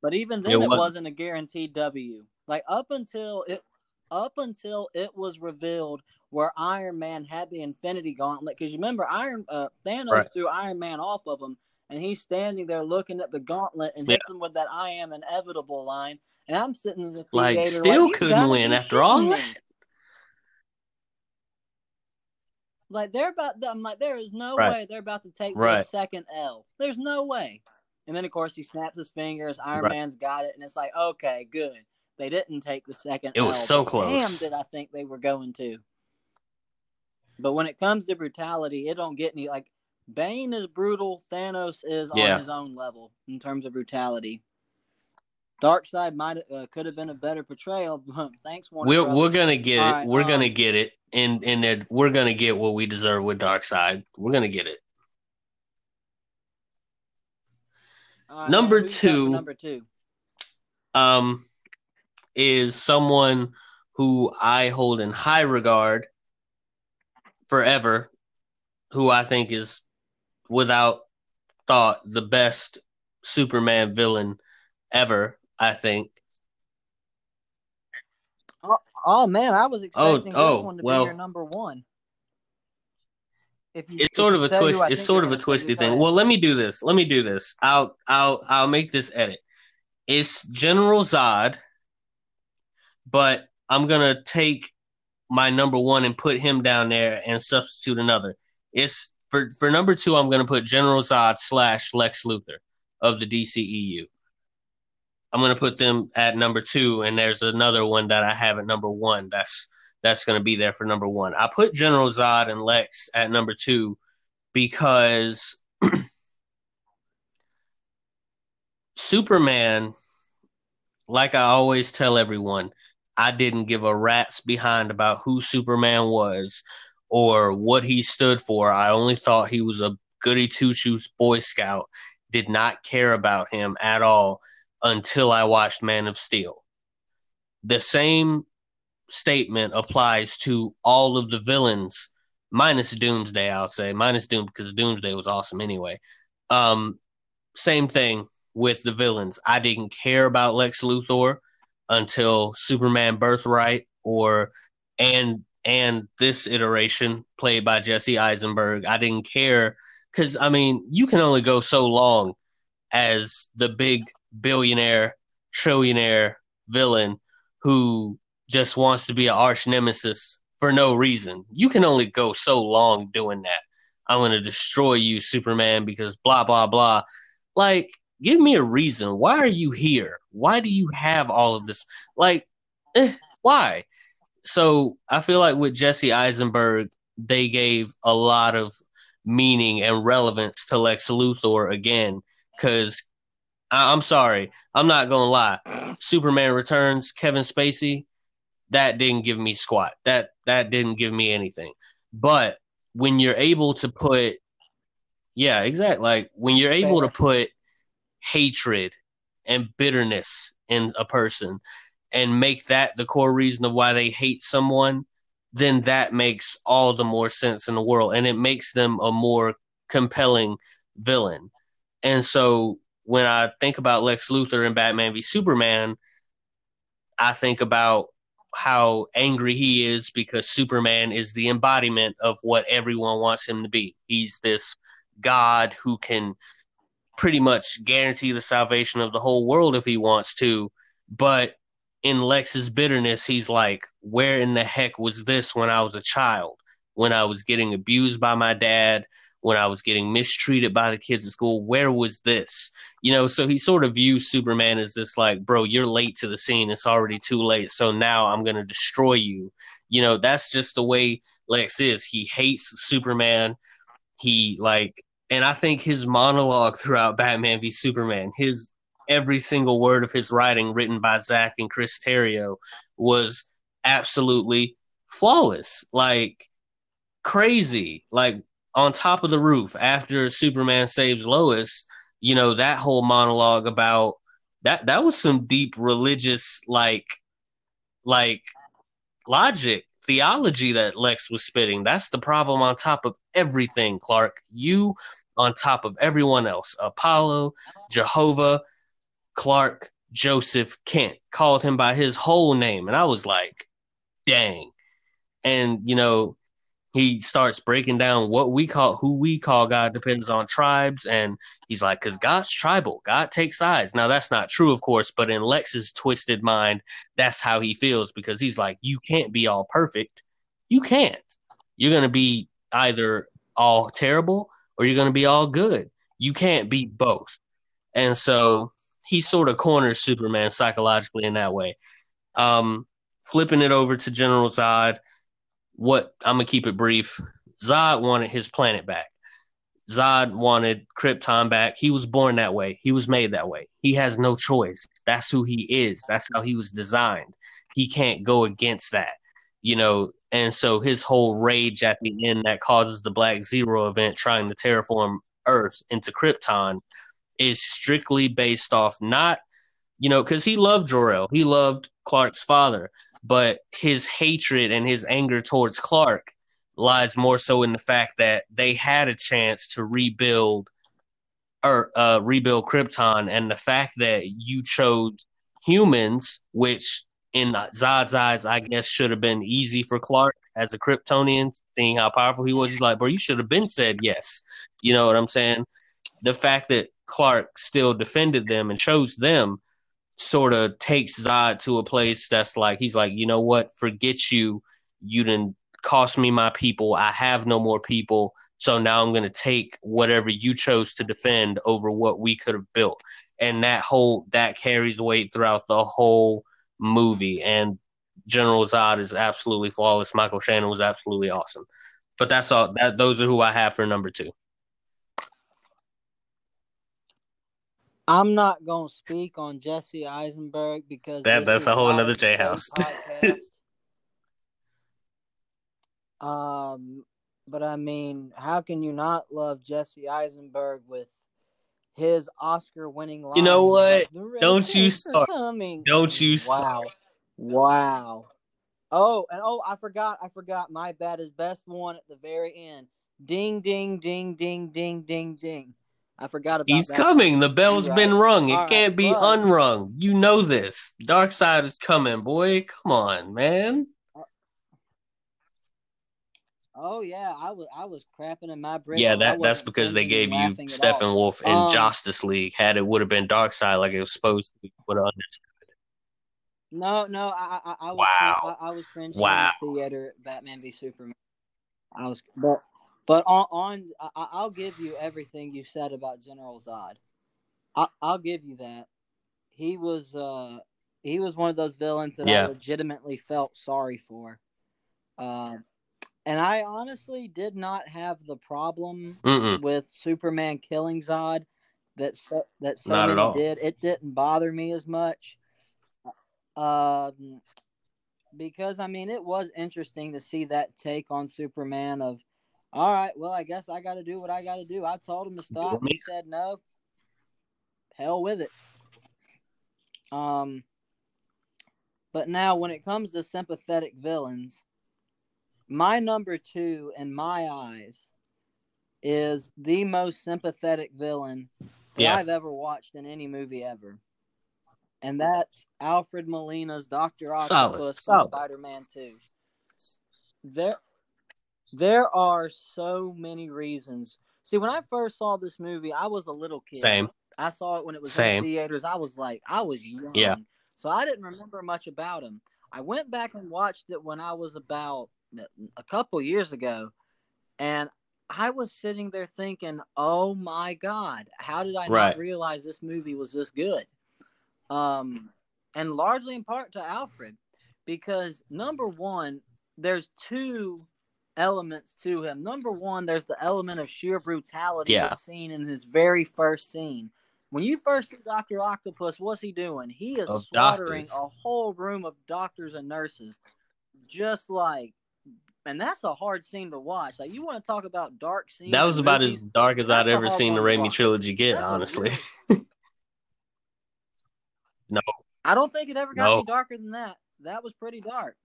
But even then, It it, wasn't. wasn't a guaranteed W. Like up until it, up until it was revealed where Iron Man had the Infinity Gauntlet. Because you remember, Iron uh, Thanos Right. threw Iron Man off of him, and he's standing there looking at the gauntlet and Yeah. hits him with that "I am inevitable" line. And I'm sitting in the Like, like, still "You couldn't win after all that? Like they're about, I'm like, there is no Right. way they're about to take Right. second L. There's no way. And then of course he snaps his fingers. Iron Right. Man's got it, and it's like, okay, good. They didn't take the second. It was L, so close. Damn, did I think they were going to? But when it comes to brutality, it don't get any. Like Bane is brutal. Thanos is Yeah. on his own level in terms of brutality. Darkseid might uh, could have been a better portrayal. Thanks, Warner. we're Brothers. we're gonna get All it. right, we're gonna um, get it, and and that we're gonna get what we deserve with Darkseid. We're gonna get it. Right, number man, who you got for two. Number two. um, is someone who I hold in high regard forever, who I think is without thought the best Superman villain ever. I think. Oh, oh man, I was Oh, expecting oh, this one to well. be your number one. If you, It's sort of a twist. It's sort of a twisty thing. ahead. Well, let me do this. Let me do this. I'll I'll I'll make this edit. It's General Zod but I'm gonna take my number one and put him down there and substitute another. It's for for number two. I'm gonna put General Zod slash Lex Luthor of the DCEU. I'm gonna put them at number two, and there's another one that I have at number one. That's that's gonna be there for number one. I put General Zod and Lex at number two because Superman, like I always tell everyone, I didn't give a rat's behind about who Superman was or what he stood for. I only thought he was a goody two shoes Boy Scout, did not care about him at all until I watched Man of Steel. The same statement applies to all of the villains, minus Doomsday, I'll say, minus Doom because Doomsday was awesome anyway. Um, same thing with the villains. I didn't care about Lex Luthor until Superman Birthright or and and this iteration played by Jesse Eisenberg. I didn't care because I mean you can only go so long as the big billionaire trillionaire villain who just wants to be an arch nemesis for no reason. You can only go so long doing that. I'm going to destroy you, Superman, because blah, blah, blah. Like, give me a reason. Why are you here? Why do you have all of this? Like, eh, why? So I feel like with Jesse Eisenberg, they gave a lot of meaning and relevance to Lex Luthor again. Because I'm sorry, I'm not gonna lie. Superman Returns, Kevin Spacey, that didn't give me squat. That that didn't give me anything. But when you're able to put, yeah, exactly. Like when you're able to put hatred and bitterness in a person and make that the core reason of why they hate someone, then that makes all the more sense in the world and it makes them a more compelling villain. And so when I think about Lex Luthor and Batman v Superman, I think about how angry he is because Superman is the embodiment of what everyone wants him to be. He's this god who can pretty much guarantee the salvation of the whole world if he wants to. But in Lex's bitterness, he's like, Where in the heck was this when I was a child? When I was getting abused by my dad, when I was getting mistreated by the kids at school, where was this? You know, so he sort of views Superman as this like, bro, you're late to the scene. It's already too late. So now I'm going to destroy you. You know, that's just the way Lex is. He hates Superman. He like and I think his monologue throughout Batman v Superman, his every single word of his writing written by Zack and Chris Terrio was absolutely flawless. Like crazy. Like on top of the roof after Superman saves Lois, you know, that whole monologue about that that was some deep religious like like logic theology that Lex was spitting. That's the problem on top of everything, Clark. You on top of everyone else. Apollo, Jehovah, Clark, Joseph, Kent called him by his whole name. And I was like, dang. And, you know, he starts breaking down what we call who we call God depends on tribes, and he's like, because God's tribal, God takes sides. Now that's not true, of course, but in Lex's twisted mind, that's how he feels because he's like, you can't be all perfect, you can't. You're gonna be either all terrible or you're gonna be all good. You can't be both, and so he sort of corners Superman psychologically in that way. Um, flipping it over to General Zod what I'm gonna keep it brief. Zod wanted his planet back. Zod wanted Krypton back. He was born that way. He was made that way. He has no choice. That's who he is. That's how he was designed. He can't go against that, you know. And so his whole rage at the end that causes the Black Zero event trying to terraform Earth into Krypton is strictly based off not, you know, because he loved Jor-El. He loved Clark's father but his hatred and his anger towards Clark lies more so in the fact that they had a chance to rebuild or uh, rebuild Krypton, and the fact that you chose humans, which in Zod's eyes, I guess should have been easy for Clark as a Kryptonian, seeing how powerful he was. He's like, bro, you should have been said yes. You know what I'm saying? The fact that Clark still defended them and chose them sort of takes Zod to a place that's like he's like, you know what, forget you. You didn't cost me my people. I have no more people. So now I'm gonna take whatever you chose to defend over what we could have built. And that whole that carries weight throughout the whole movie. And General Zod is absolutely flawless. Michael Shannon was absolutely awesome. But that's all that those are who I have for number two. I'm not gonna speak on Jesse Eisenberg because That- that's a whole not nother Jayhouse. um, but I mean, how can you not love Jesse Eisenberg with his Oscar-winning line? You know what? Don't you start. Coming. Don't you Wow, wow. Oh, and oh, I forgot. I forgot. My bad. His best one at the very end. Ding, ding, ding, ding, ding, ding, ding. I forgot about He's that. coming. The bell's You're been rung. It All right, can't be but- unrung. You know this. Darkseid is coming, boy. Come on, man. Oh yeah, I was I was crapping in my britches. Yeah, that that's because they gave you Steppenwolf in Um, Justice League. Had it would have been Darkseid like it was supposed to be. Would have understood. No, no, I I, I was Wow. I, I was cringing Wow. in the theater. Batman v Superman. I was, but but on on I, I'll give you everything you said about General Zod. I, I'll give you that. He was uh he was one of those villains that Yeah. I legitimately felt sorry for. Um, and I honestly did not have the problem Mm-mm. with Superman killing Zod that so, that so Not at all. did. It didn't bother me as much. Um, because I mean, it was interesting to see that take on Superman of, all right, well, I guess I got to do what I got to do. I told him to stop. He said no. Hell with it. Um, but now when it comes to sympathetic villains, my number two in my eyes is the most sympathetic villain that Yeah. I've ever watched in any movie ever. And that's Alfred Molina's Doctor Octopus solid. Spider-Man 2. There there are so many reasons. See, when I first saw this movie, I was a little kid. Same. I saw it when it was Same. in theaters. I was like, I was young. Yeah. So I didn't remember much about him. I went back and watched it when I was about a couple years ago, and I was sitting there thinking, "Oh my god, how did I Right. not realize this movie was this good?" Um, and largely in part to Alfred, because number one, there's two elements to him. Number one, there's the element of sheer brutality Yeah. that's seen in his very first scene. When you first see Doctor Octopus, what's he doing? He is Of slaughtering doctors. a whole room of doctors and nurses, just like. And that's a hard scene to watch. Like you want to talk about dark scenes. That was about movies? as dark as I'd ever seen the Raimi trilogy get, That's honestly. no. I don't think it ever got No. any darker than that. That was pretty dark.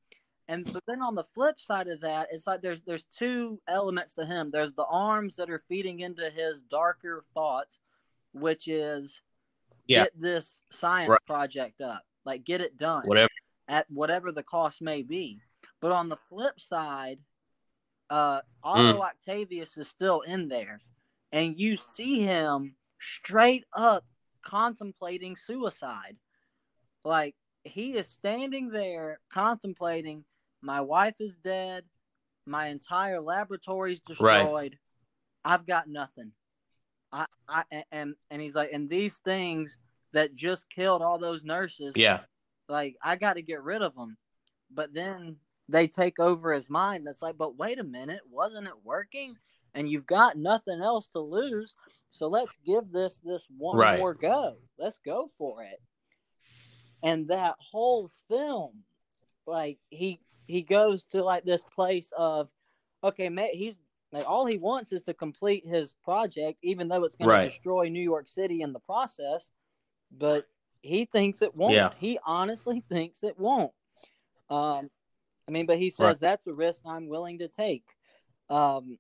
And but then on the flip side of that, it's like there's there's two elements to him. There's the arms that are feeding into his darker thoughts, which is Yeah. get this science Right. project up, like get it done Whatever. at whatever the cost may be. But on the flip side, uh, Otto Mm. Octavius is still in there, and you see him straight up contemplating suicide. Like he is standing there contemplating, my wife is dead, my entire laboratory's destroyed, I've got nothing. I, I and and he's like, and these things that just killed all those nurses, Yeah. like I got to get rid of them. But then they take over his mind. That's like, but wait a minute, wasn't it working? And you've got nothing else to lose, so let's give this this one Right. more go. Let's go for it. And that whole film, like he he goes to like this place of, okay, he's like all he wants is to complete his project, even though it's going Right. to destroy New York City in the process. But he thinks it won't. Yeah. He honestly thinks it won't. Um, I mean, but he says Right. that's a risk I'm willing to take. Um,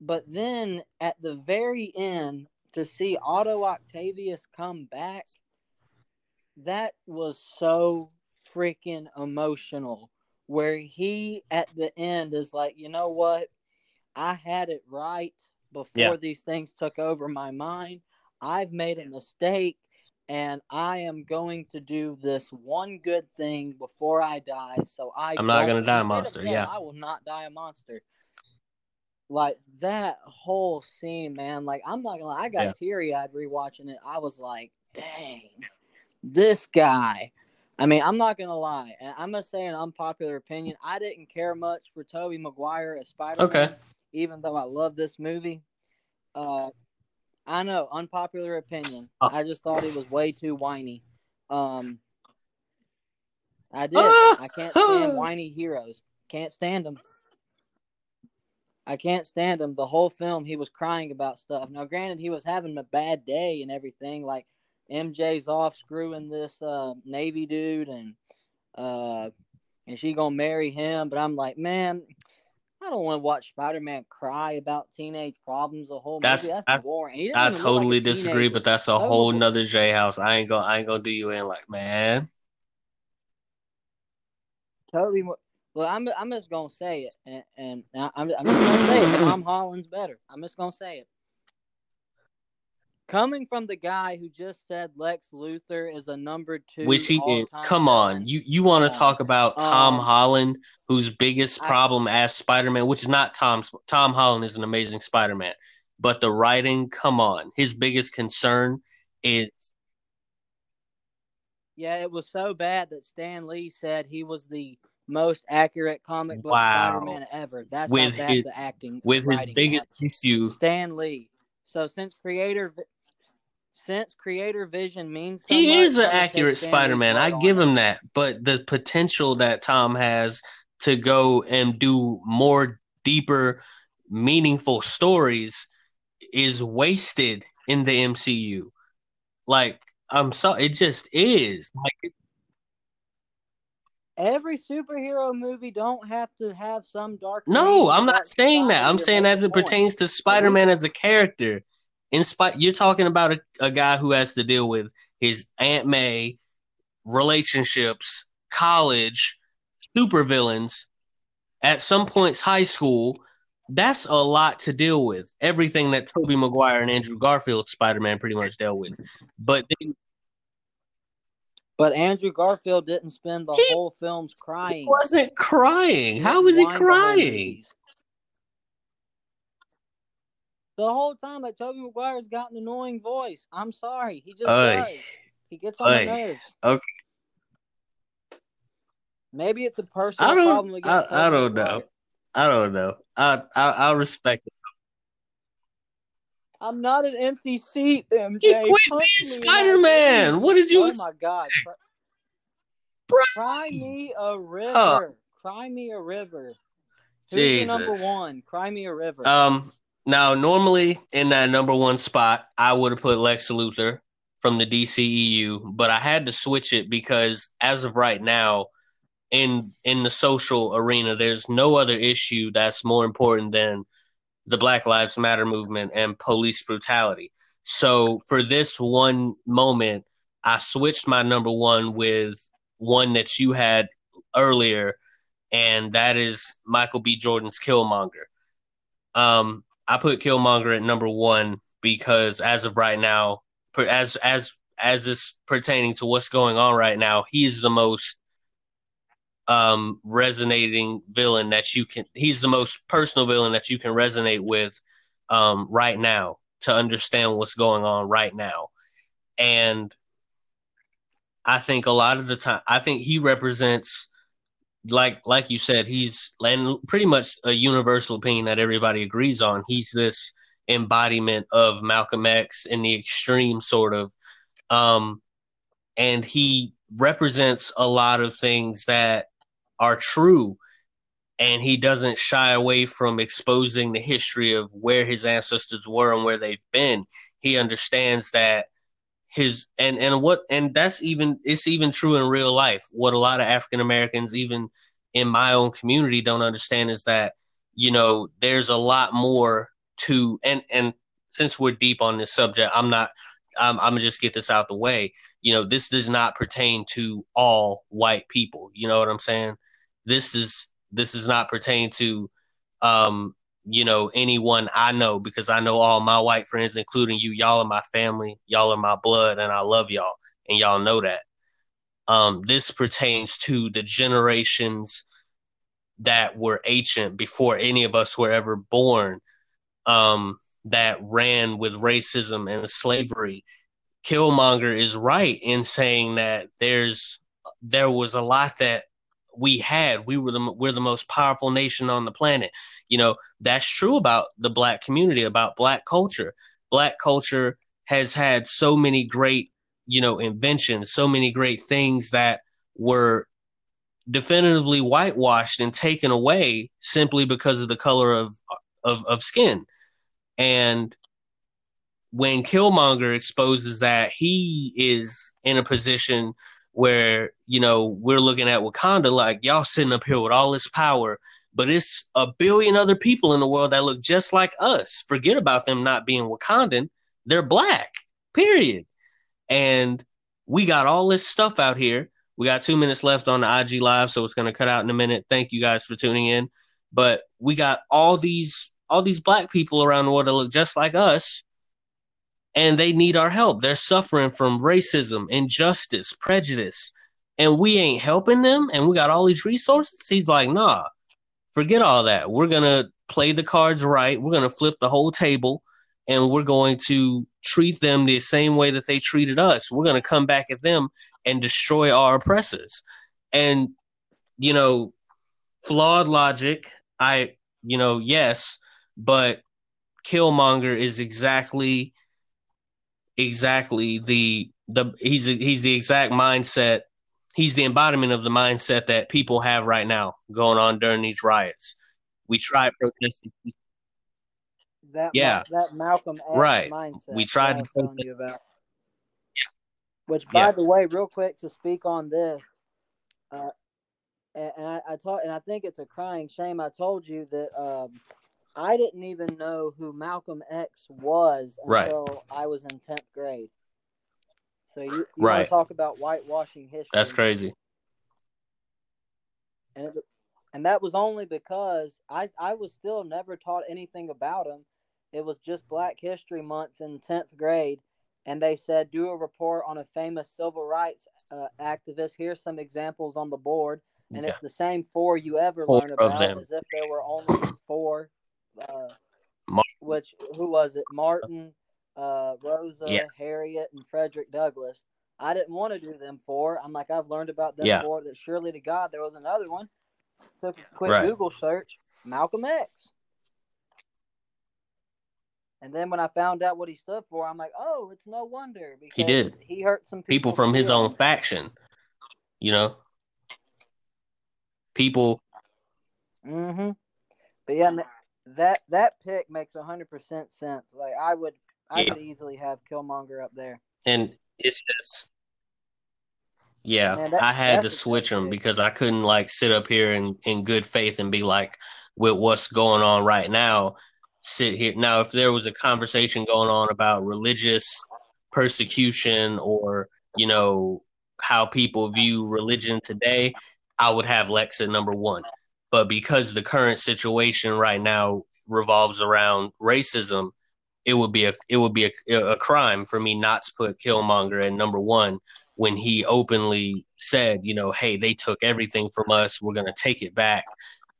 but then at the very end, to see Otto Octavius come back, that was so freaking emotional. Where he at the end is like, you know what? I had it right before Yeah. these things took over my mind. I've made a mistake and I am going to do this one good thing before I die. So I I'm not gonna die a he straight up monster, said, yeah. I will not die a monster. Like that whole scene, man. Like I'm not gonna. lie, I got Yeah. teary eyed rewatching it. I was like, dang, this guy. I mean, I'm not gonna lie, and I'm gonna say an unpopular opinion. I didn't care much for Tobey Maguire as Spider-Man, Okay. even though I love this movie. Uh, I know, unpopular opinion. Oh. I just thought he was way too whiny. Um, I did. I can't stand whiny heroes. Can't stand them. I can't stand him. The whole film, he was crying about stuff. Now, granted, he was having a bad day and everything. Like MJ's off screwing this uh, Navy dude, and uh, and she gonna marry him. But I'm like, man, I don't want to watch Spider Man cry about teenage problems the whole That's- movie. That's I- boring. I look like totally disagree, but that's a was whole a- nother Jayhouse. I ain't gonna I ain't gonna do you in like man. Totally. Well, I'm I'm just gonna say it, and, and I'm I'm just gonna say it. Tom Holland's better. I'm just gonna say it. Coming from the guy who just said Lex Luthor is a number two, Which he did. Come on, you you want to talk about Tom um, Holland, whose biggest I- problem as Spider Man, which is not Tom's. Tom Holland is an amazing Spider Man, but the writing. Come on, his biggest concern is Yeah, it was so bad that Stan Lee said he was the most accurate comic book Wow. Spider-Man ever. That's With how bad his- the acting with his biggest issue. Stan Lee. So since creator since creator vision means so He much, is an I'm gonna say accurate Spider Man. I give him that, but the potential that Tom has to go and do more deeper, meaningful stories is wasted in the MCU. Like I'm sorry, it just is. Like Every superhero movie don't have to have some dark. No, I'm not saying that. I'm saying as it points. pertains to Spider Man as a character. In spite, you're talking about a, a guy who has to deal with his Aunt May, relationships, college, supervillains, at some points high school. That's a lot to deal with. Everything that Tobey Maguire and Andrew Garfield Spider Man pretty much dealt with. But then But Andrew Garfield didn't spend the He- whole films crying. he wasn't crying. How was he crying? movies. The whole time, that Tobey Maguire's got an annoying voice. I'm sorry, he just Oy. does. He gets on Oy. my nerves. Okay. Maybe it's a personal I don't. problem I, I don't know. I don't know. I I, I respect it. I'm not an empty seat, MJ. He quit Punch being Spider Man. What did you? Oh ex- my god! Cry, cry me a river. Huh. Cry me a river. Who's your number one? Cry me a river. Um. Now, normally in that number one spot, I would have put Lex Luthor from the DCEU, but I had to switch it because as of right now, in in the social arena, there's no other issue that's more important than the Black Lives Matter movement and police brutality. So for this one moment, I switched my number one with one that you had earlier, and that is Michael B. Jordan's Killmonger. Um, I put Killmonger at number one because as of right now, as as as is pertaining to what's going on right now, he's the most um resonating villain that you can he's the most personal villain that you can resonate with um right now to understand what's going on right now. And I think a lot of the time I think he represents like like you said, he's and pretty much a universal opinion that everybody agrees on. He's this embodiment of Malcolm X in the extreme sort of um and he represents a lot of things that are true and he doesn't shy away from exposing the history of where his ancestors were and where they've been he understands that his and and what and that's even it's even true in real life what a lot of african americans even in my own community don't understand is that you know there's a lot more to and and since we're deep on this subject i'm not I'm, I'm gonna just get this out the way. You know, this does not pertain to all white people. You know what I'm saying? This is this does not pertain to um, you know anyone I know because I know all my white friends, including you. Y'all are my family. Y'all are my blood, and I love y'all, and y'all know that. Um, this pertains to the generations that were ancient before any of us were ever born. Um, that ran with racism and slavery. Killmonger is right in saying that there's there was a lot that we had. We were the we're the most powerful nation on the planet. You know, that's true about the black community, about black culture. Black culture has had so many great, you know, inventions, so many great things that were definitively whitewashed and taken away simply because of the color of of, of skin. And when Killmonger exposes that he is in a position where you know we're looking at Wakanda like y'all sitting up here with all this power, but it's a billion other people in the world that look just like us. Forget about them not being Wakandan; they're black. Period. And we got all this stuff out here. We got two minutes left on the IG live, so it's going to cut out in a minute. Thank you guys for tuning in. But we got all these all these black people around the world that look just like us and they need our help. They're suffering from racism, injustice, prejudice, and we ain't helping them. And we got all these resources. He's like, nah, forget all that. We're gonna play the cards right. We're gonna flip the whole table, and we're going to treat them the same way that they treated us. We're gonna come back at them and destroy our oppressors. And you know, flawed logic. I, you know, yes, but Killmonger is exactly exactly the the he's he's the exact mindset he's the embodiment of the mindset that people have right now going on during these riots we tried protesting That Yeah. that Malcolm X Right. mindset. We tried to telling protest- you about. Which, by Yeah. the way, real quick to speak on this, uh, and, and I, I taught, and I think it's a crying shame. I told you that um, I didn't even know who Malcolm X was Right. until I was in tenth grade. So you, you want Right. to talk about whitewashing history? that's crazy and it, and that was only because I I was still never taught anything about him. It was just Black History Month in tenth grade, and they said do a report on a famous civil rights uh, activist. Here's some examples on the board, and Yeah. it's the same four you ever Four learn about, them. as if there were only four. Uh, which who was it? Martin, uh, Rosa, Yeah. Harriet, and Frederick Douglass. I didn't want to do them four. I'm like, I've learned about them Yeah. four. That surely to God there was another one. Took a quick Right. Google search, Malcolm X. And then when I found out what he stood for, I'm like, oh, it's no wonder because He did. He hurt some people from his own faction you know people Mm-hmm. But yeah, that that pick makes hundred percent sense. Like I would, I Yeah. could easily have Killmonger up there. and it's just yeah Man, that- i had to switch them because i couldn't like sit up here in in good faith and be like with what's going on right now sit here now if there was a conversation going on about religious persecution or you know how people view religion today i would have lex at number one but because the current situation right now revolves around racism it would be a it would be a, a crime for me not to put Killmonger at number one when he openly said, you know, hey, they took everything from us, we're gonna take it back,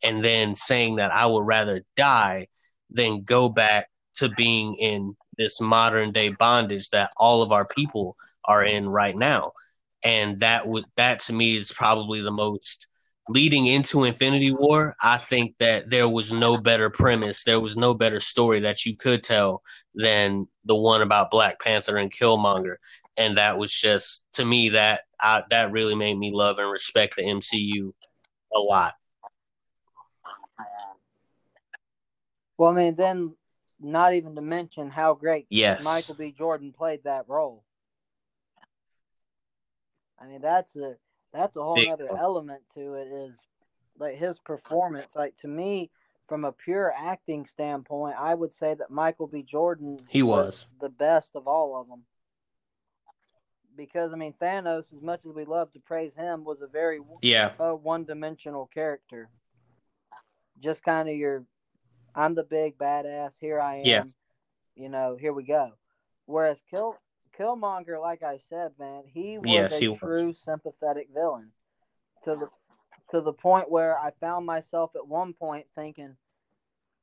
and then saying that I would rather die than go back to being in this modern day bondage that all of our people are in right now, and that would that to me is probably the most leading into Infinity War. I think that there was no better premise, there was no better story that you could tell than the one about Black Panther and Killmonger, and that was just to me that I, that really made me love and respect the MCU a lot. Well, I mean, then not even to mention how great Yes, Michael B. Jordan played that role. I mean, that's a that's a whole other element to it. Is like his performance. Like to me, from a pure acting standpoint, I would say that Michael B. Jordan He was. the best of all of them. Because I mean, Thanos, as much as we love to praise him, was a very yeah, a one-dimensional character. Just kind of your, I'm the big badass. Here I am. Yeah. You know, here we go. Whereas Kill Killmonger, like I said, man, he was Yes, a he was. true sympathetic villain to the to the point where I found myself at one point thinking,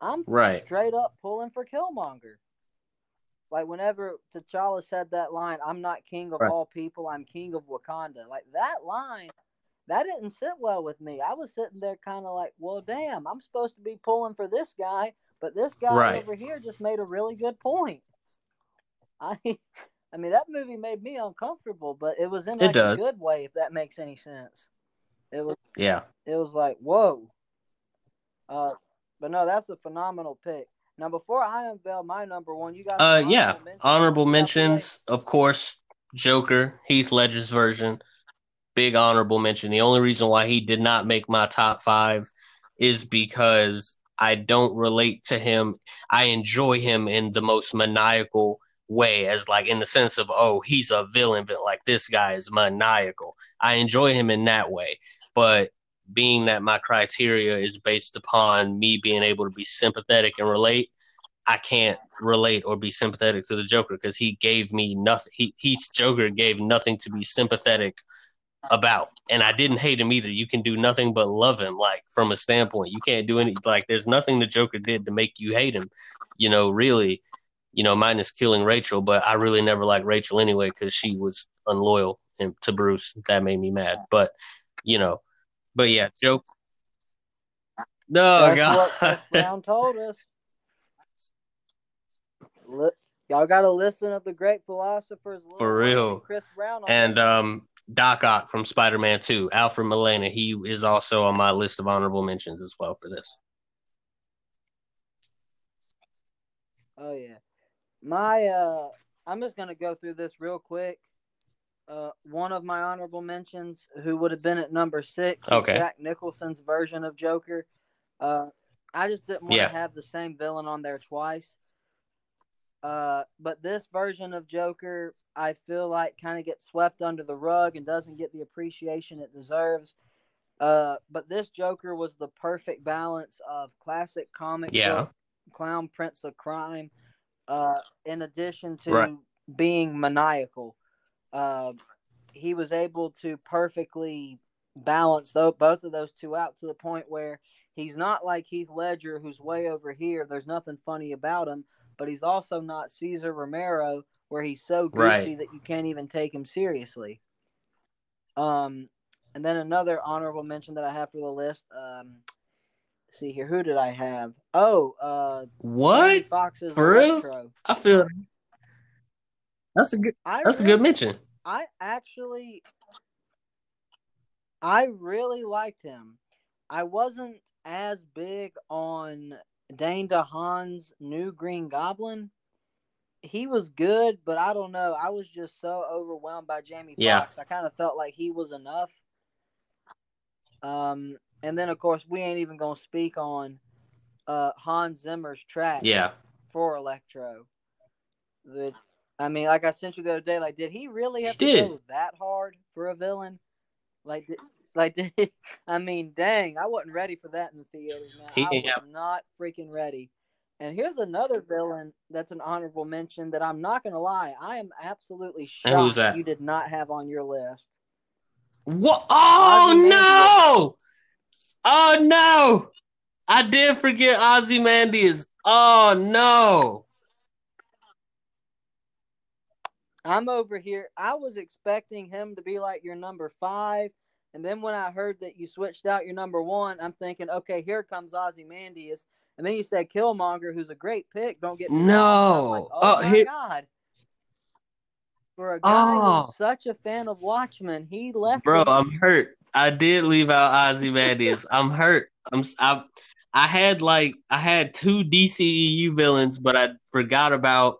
I'm Right. straight up pulling for Killmonger. Like whenever T'Challa said that line, "I'm not king of Right. all people, I'm king of Wakanda." Like that line, that didn't sit well with me. I was sitting there kind of like, "Well, damn, I'm supposed to be pulling for this guy, but this guy Right. over here just made a really good point." I, I mean, that movie made me uncomfortable, but it was in It like a good way, if that makes any sense. It was Yeah. it was like whoa. Uh, but no, that's a phenomenal pick. Now, before I unveil my number one, you got Uh, some yeah. mentions Honorable you got to mentions, of course. Joker, Heath Ledger's version. Big honorable mention. The only reason why he did not make my top five is because I don't relate to him. I enjoy him in the most maniacal way, as like in the sense of, oh, he's a villain, but like this guy is maniacal. I enjoy him in that way. But being that my criteria is based upon me being able to be sympathetic and relate, I can't relate or be sympathetic to the Joker because he gave me nothing. He he's Joker gave nothing to be sympathetic about, and I didn't hate him either. You can do nothing but love him. Like from a standpoint, you can't do any like. There's nothing the Joker did to make you hate him. You know, really. You know, minus killing Rachel, but I really never liked Rachel anyway because she was unloyal and to Bruce. That made me mad. But you know, but yeah, Joker. No, That's God. Brown told us. Li- Y'all got to listen to the great philosophers For real. Chris Brown. And um Doc Ock from Spider Man Two, Alfred Molina. He is also on my list of honorable mentions as well for this. Oh yeah. My uh I'm just gonna go through this real quick. Uh one of my honorable mentions who would have been at number six Okay. Jack Nicholson's version of Joker. Uh I just didn't want to have the same villain on there twice. Uh but this version of Joker I feel like kind of gets swept under the rug and doesn't get the appreciation it deserves. Uh but this Joker was the perfect balance of classic comic Yeah. book clown prince of crime uh in addition to Right. being maniacal uh he was able to perfectly balance both of those two out to the point where he's not like Heath Ledger who's way over here there's nothing funny about him but he's also not Cesar Romero where he's so goofy Right. that you can't even take him seriously um and then another honorable mention that I have for the list um see here who did I have oh uh What? Foxx's For real? Electro. I feel that's a good I that's a good mention. I actually, I really liked him. I wasn't as big on Dane DeHaan's new Green Goblin. He was good, but I don't know. I was just so overwhelmed by Jamie Yeah. I kind of felt like he was enough. Um, and then of course we ain't even gonna speak on uh Hans Zimmer's track Yeah. for Electro. The, I mean, like I sent you the other day, like, did he really have He to did. go that hard for a villain? Like, did, like, did he, I mean, dang, I wasn't ready for that in the theaters, man. He I was not freaking ready. And here's another villain that's an honorable mention that I'm not gonna lie, I am absolutely shocked who's that? you did not have on your list. What? Oh no! Oh no! I did forget Ozymandias. Oh no! I'm over here. I was expecting him to be like your number five. And then when I heard that you switched out your number one, I'm thinking, okay, here comes Ozymandias. And then you said Killmonger, who's a great pick. Don't get me wrong. And I'm like, No. oh Oh, my here- god. For a guy Oh. who's such a fan of Watchmen, he left. Bro, him- I'm hurt. I did leave out Ozymandias. I'm hurt. I'm I, I had like I had two DCEU villains, but I forgot about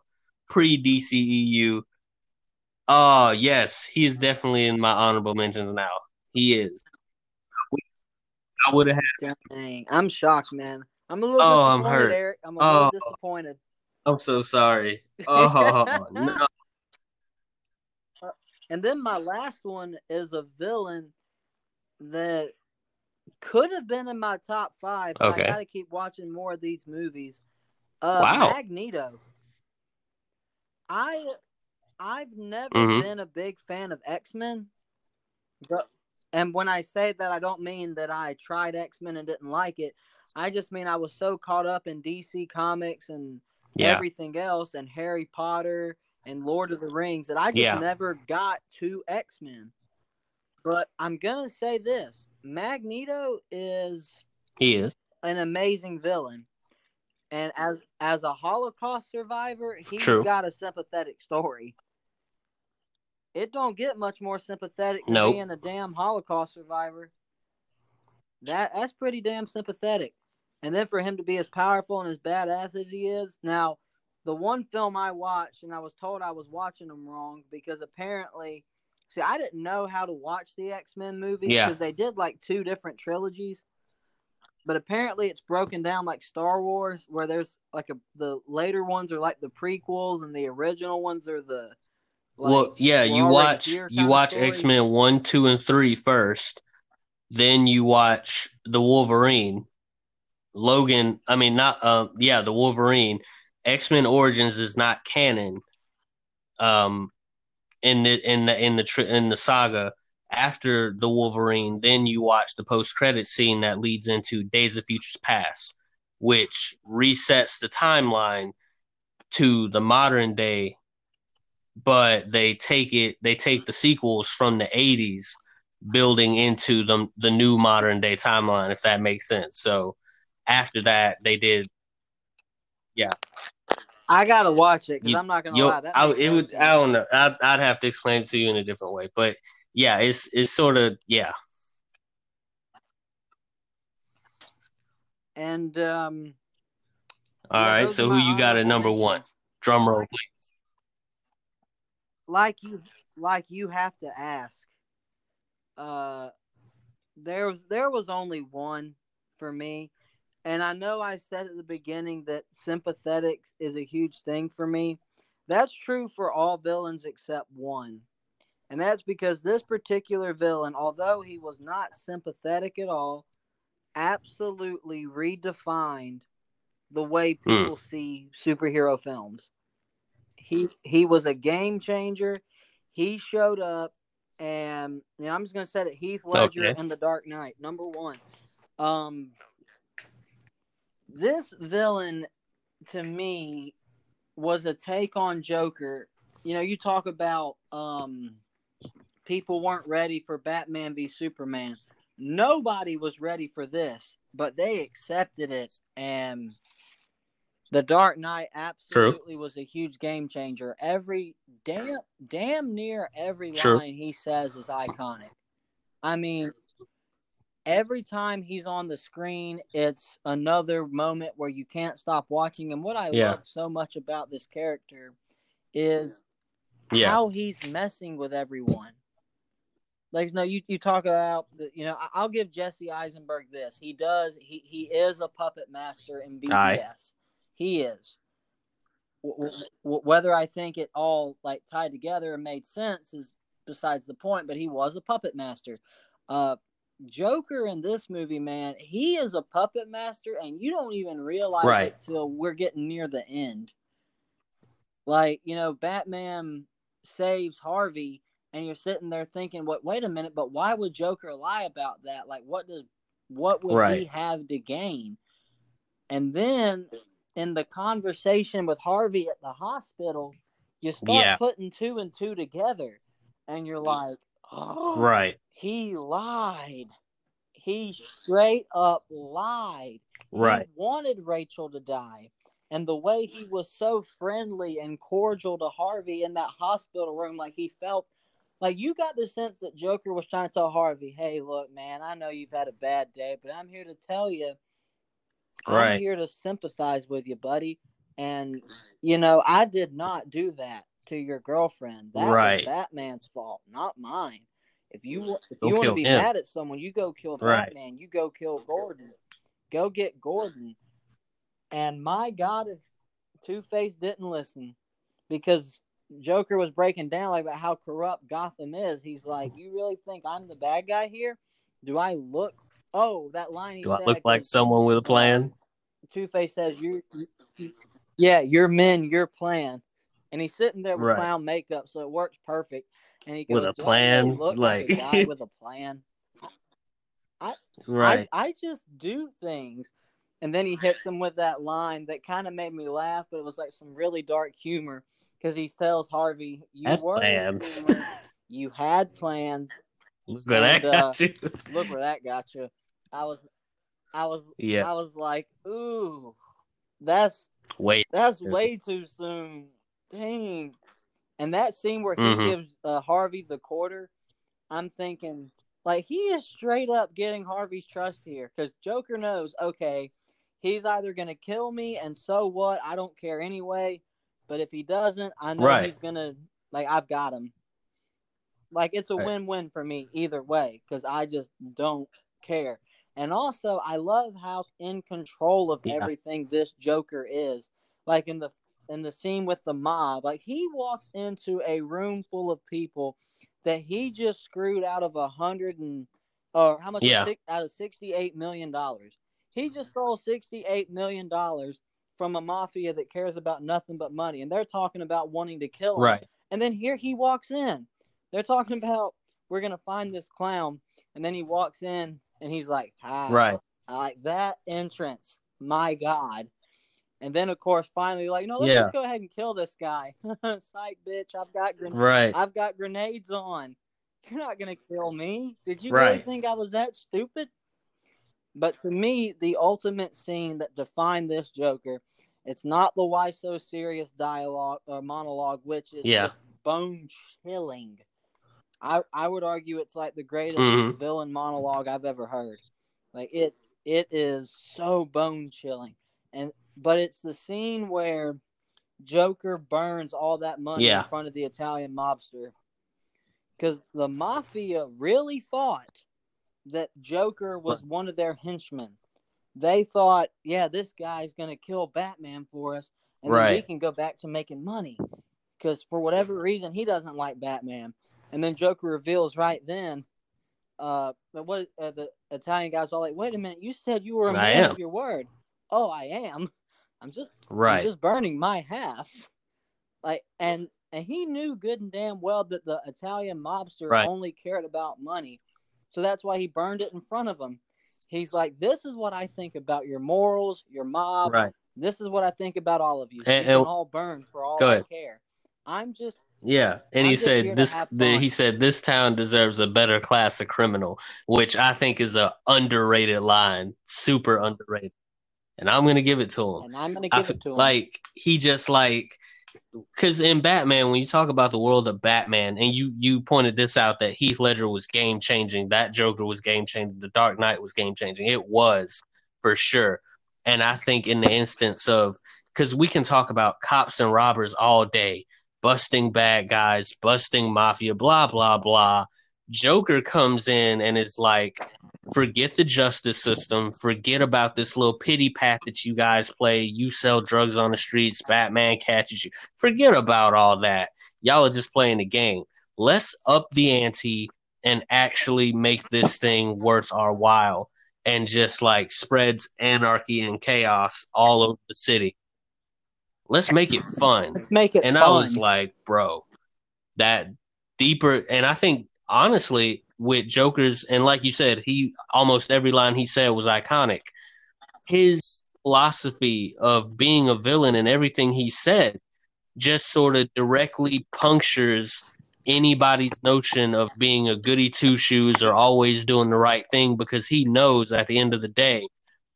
pre DCEU. Oh yes, he is definitely in my honorable mentions now. He is. I would have had. Dang, I'm shocked, man. I'm a little Oh, I'm disappointed, hurt. Eric. I'm a little Oh. disappointed. I'm so sorry. Oh no. And then my last one is a villain that could have been in my top five. But Okay. I got to keep watching more of these movies. Uh, Wow. Magneto. I I've never Mhm. been a big fan of X Men. And when I say that, I don't mean that I tried X Men and didn't like it. I just mean I was so caught up in DC Comics and Yeah. everything else and Harry Potter and Lord of the Rings that I just Yeah. never got to X Men. But I'm gonna say this: Magneto is He is. an amazing villain, and as as a Holocaust survivor, he's True. got a sympathetic story. It don't get much more sympathetic than Nope. being a damn Holocaust survivor. That that's pretty damn sympathetic. And then for him to be as powerful and as badass as he is. Now, the one film I watched, and I was told I was watching them wrong because apparently, see, I didn't know how to watch the X Men movies Yeah. because they did like two different trilogies. But apparently, it's broken down like Star Wars, where there's like a the later ones are like the prequels, and the original ones are the. like, well, yeah, you watch you watch. X Men one, two, and three first. Then you watch the Wolverine. Logan, I mean not um yeah, the Wolverine. X Men Origins is not canon. Um, in the in the in the tri- in the saga after the Wolverine, then you watch the post credit scene that leads into Days of Futures Past, which resets the timeline to the modern day but they take it they take the sequels from the 80s building into the the new modern day timeline if that makes sense. So after that they did I gotta watch it because I'm not gonna yo lie. That I, it would i don't know I'd, I'd have to explain it to you in a different way but yeah it's it's sort of yeah And um, all yeah, right so who you got at number one drum roll please Like you, like you have to ask. Uh, there was there was only one for me, and I know I said at the beginning that sympathetic is a huge thing for me. That's true for all villains except one. And that's because this particular villain, although he was not sympathetic at all, absolutely redefined the way Hmm. people see superhero films. He he was a game changer. He showed up, and you know, I'm just gonna say it. Heath Ledger Okay. in The Dark Knight, number one. Um, this villain to me was a take on Joker. You know, you talk about um, people weren't ready for Batman v Superman. Nobody was ready for this, but they accepted it, and the Dark Knight absolutely was a huge game changer. Every damn, damn near every True. line he says is iconic. I mean, every time he's on the screen, it's another moment where you can't stop watching. And what I Yeah. love so much about this character is Yeah. how he's messing with everyone. Like no, you, you talk about you know I'll give Jesse Eisenberg this. He does he he is a puppet master in BvS. He is. W- w- whether I think it all like tied together and made sense is besides the point. But he was a puppet master. Uh, Joker in this movie, man, he is a puppet master, and you don't even realize Right. it till we're getting near the end. Like you know, Batman saves Harvey, and you're sitting there thinking, "What? Wait a minute! But why would Joker lie about that? Like, what does what would he have to gain?" And then in the conversation with Harvey at the hospital, you start Yeah. putting two and two together, and you're like, "Oh, right he lied. He straight up lied. right He wanted Rachel to die. And the way he was so friendly and cordial to Harvey in that hospital room, like he felt like you got the sense that Joker was trying to tell Harvey, hey, look, man, I know you've had a bad day, but I'm here to tell you, I'm Right. here to sympathize with you, buddy. And, you know, I did not do that to your girlfriend. That was Right. Batman's fault, not mine. If you if Go you want to be him. mad at someone, you go kill Right. Batman. You go kill Gordon. Go get Gordon. And my God, if Two Face didn't listen, because Joker was breaking down like about how corrupt Gotham is. He's like, "You really think I'm the bad guy here? Do I look Oh, that line he Do I look like someone with a plan? Two Face says, "You, you- yeah, your men, your plan," and he's sitting there with Right. clown makeup, so it works perfect. And he goes, With a "Do I plan? look Like- a guy with a plan." I, Right. I, I just do things. And then he hits him with that line that kind of made me laugh, but it was like some really dark humor because he tells Harvey, "You Had were plans. you had plans. Look where that And, uh, got you. Look where that got you." I was, I was, Yeah. I was like, "Ooh, that's Wait. that's Yeah. way too soon." Dang. And that scene where he Mhm. gives uh, Harvey the quarter, I'm thinking like he is straight up getting Harvey's trust here because Joker knows, okay, he's either gonna kill me, and so what? I don't care anyway. But if he doesn't, I know Right. he's gonna like I've got him. Like it's a Right. win-win for me either way because I just don't care. And also, I love how in control of Yeah. everything this Joker is. Like in the in the scene with the mob, like he walks into a room full of people that he just screwed out of a hundred and or how much Yeah. six, out of sixty eight million dollars. He mm-hmm. just stole sixty eight million dollars from a mafia that cares about nothing but money, and they're talking about wanting to kill him. Right. And then here he walks in. They're talking about we're gonna find this clown, and then he walks in and he's like, "Hi." Right. I like that entrance. My God. And then of course finally like, no, let's Yeah. just go ahead and kill this guy. Psych bitch, I've got gren- Right. I've got grenades on. You're not gonna kill me. Did you really think I was that stupid? But to me, the ultimate scene that defined this Joker, it's not the why so serious dialogue or monologue, which is Yeah. bone chilling. I I would argue it's like the greatest Mhm. villain monologue I've ever heard. Like it it is so bone chilling. And but it's the scene where Joker burns all that money Yeah. in front of the Italian mobster. Because the mafia really thought that Joker was one of their henchmen. They thought, yeah, this guy's going to kill Batman for us, and then we can go back to making money. Because for whatever reason, he doesn't like Batman. And then Joker reveals right then, uh, that what uh, the Italian guy's all like, wait a minute, you said you were a man of your word. Oh, I am. I'm just I'm Right. just burning my half. Like and and he knew good and damn well that the Italian mobster Right. only cared about money. So that's why he burned it in front of him. He's like, This is what I think about your morals, your mob. Right. This is what I think about all of you. You And- can and- all burn for all I ahead. care. I'm just Yeah, and I'm he said this. The, he said this town deserves a better class of criminal, which I think is a underrated line, super underrated. And I'm gonna give it to him. and I'm gonna I- give it to him. Like he just like because in Batman, when you talk about the world of Batman, and you you pointed this out that Heath Ledger was game changing, that Joker was game changing, the Dark Knight was game changing. It was for sure. And I think in the instance of because we can talk about cops and robbers all day, busting bad guys, busting mafia, blah blah blah. Joker comes in and is like, forget the justice system, forget about this little pity pat that you guys play. You sell drugs on the streets, Batman catches you. Forget about all that. Y'all are just playing the game. Let's up the ante and actually make this thing worth our while and just like spreads anarchy and chaos all over the city. Let's make it fun Let's make it and fun. I was like, bro, that deeper. And I think honestly, with Joker's, and like you said, he almost every line he said was iconic. His philosophy of being a villain and everything he said just sort of directly punctures anybody's notion of being a goody two shoes or always doing the right thing because he knows at the end of the day,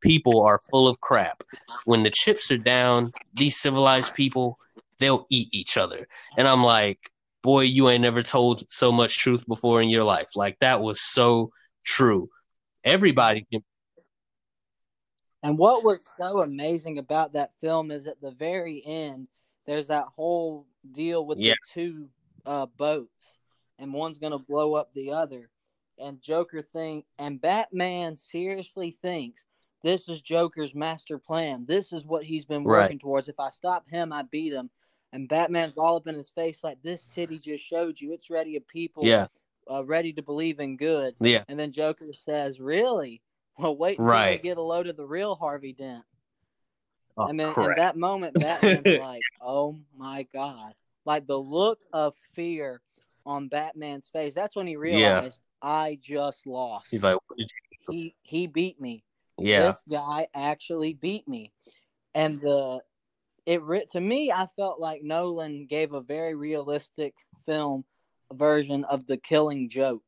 people are full of crap. When the chips are down, these civilized people, they'll eat each other. And I'm like, boy, you ain't never told so much truth before in your life. Like that was so true. Everybody can And what was so amazing about that film is at the very end, there's that whole deal with Yeah. the two uh, boats, and one's gonna blow up the other. And Joker think, and Batman seriously thinks this is Joker's master plan. This is what he's been Right. working towards. If I stop him, I beat him. And Batman's all up in his face like this city just showed you it's ready of people yeah, uh, ready to believe in good. yeah, And then Joker says, "Really? Well, wait Right. they get a load of the real Harvey Dent. Oh, and then in that moment, Batman's like, "Oh my god!" Like the look of fear on Batman's face. That's when he realized, "I just lost. He's like, he he beat me. yeah, This guy actually beat me." And the it re- to me, I felt like Nolan gave a very realistic film version of the Killing Joke.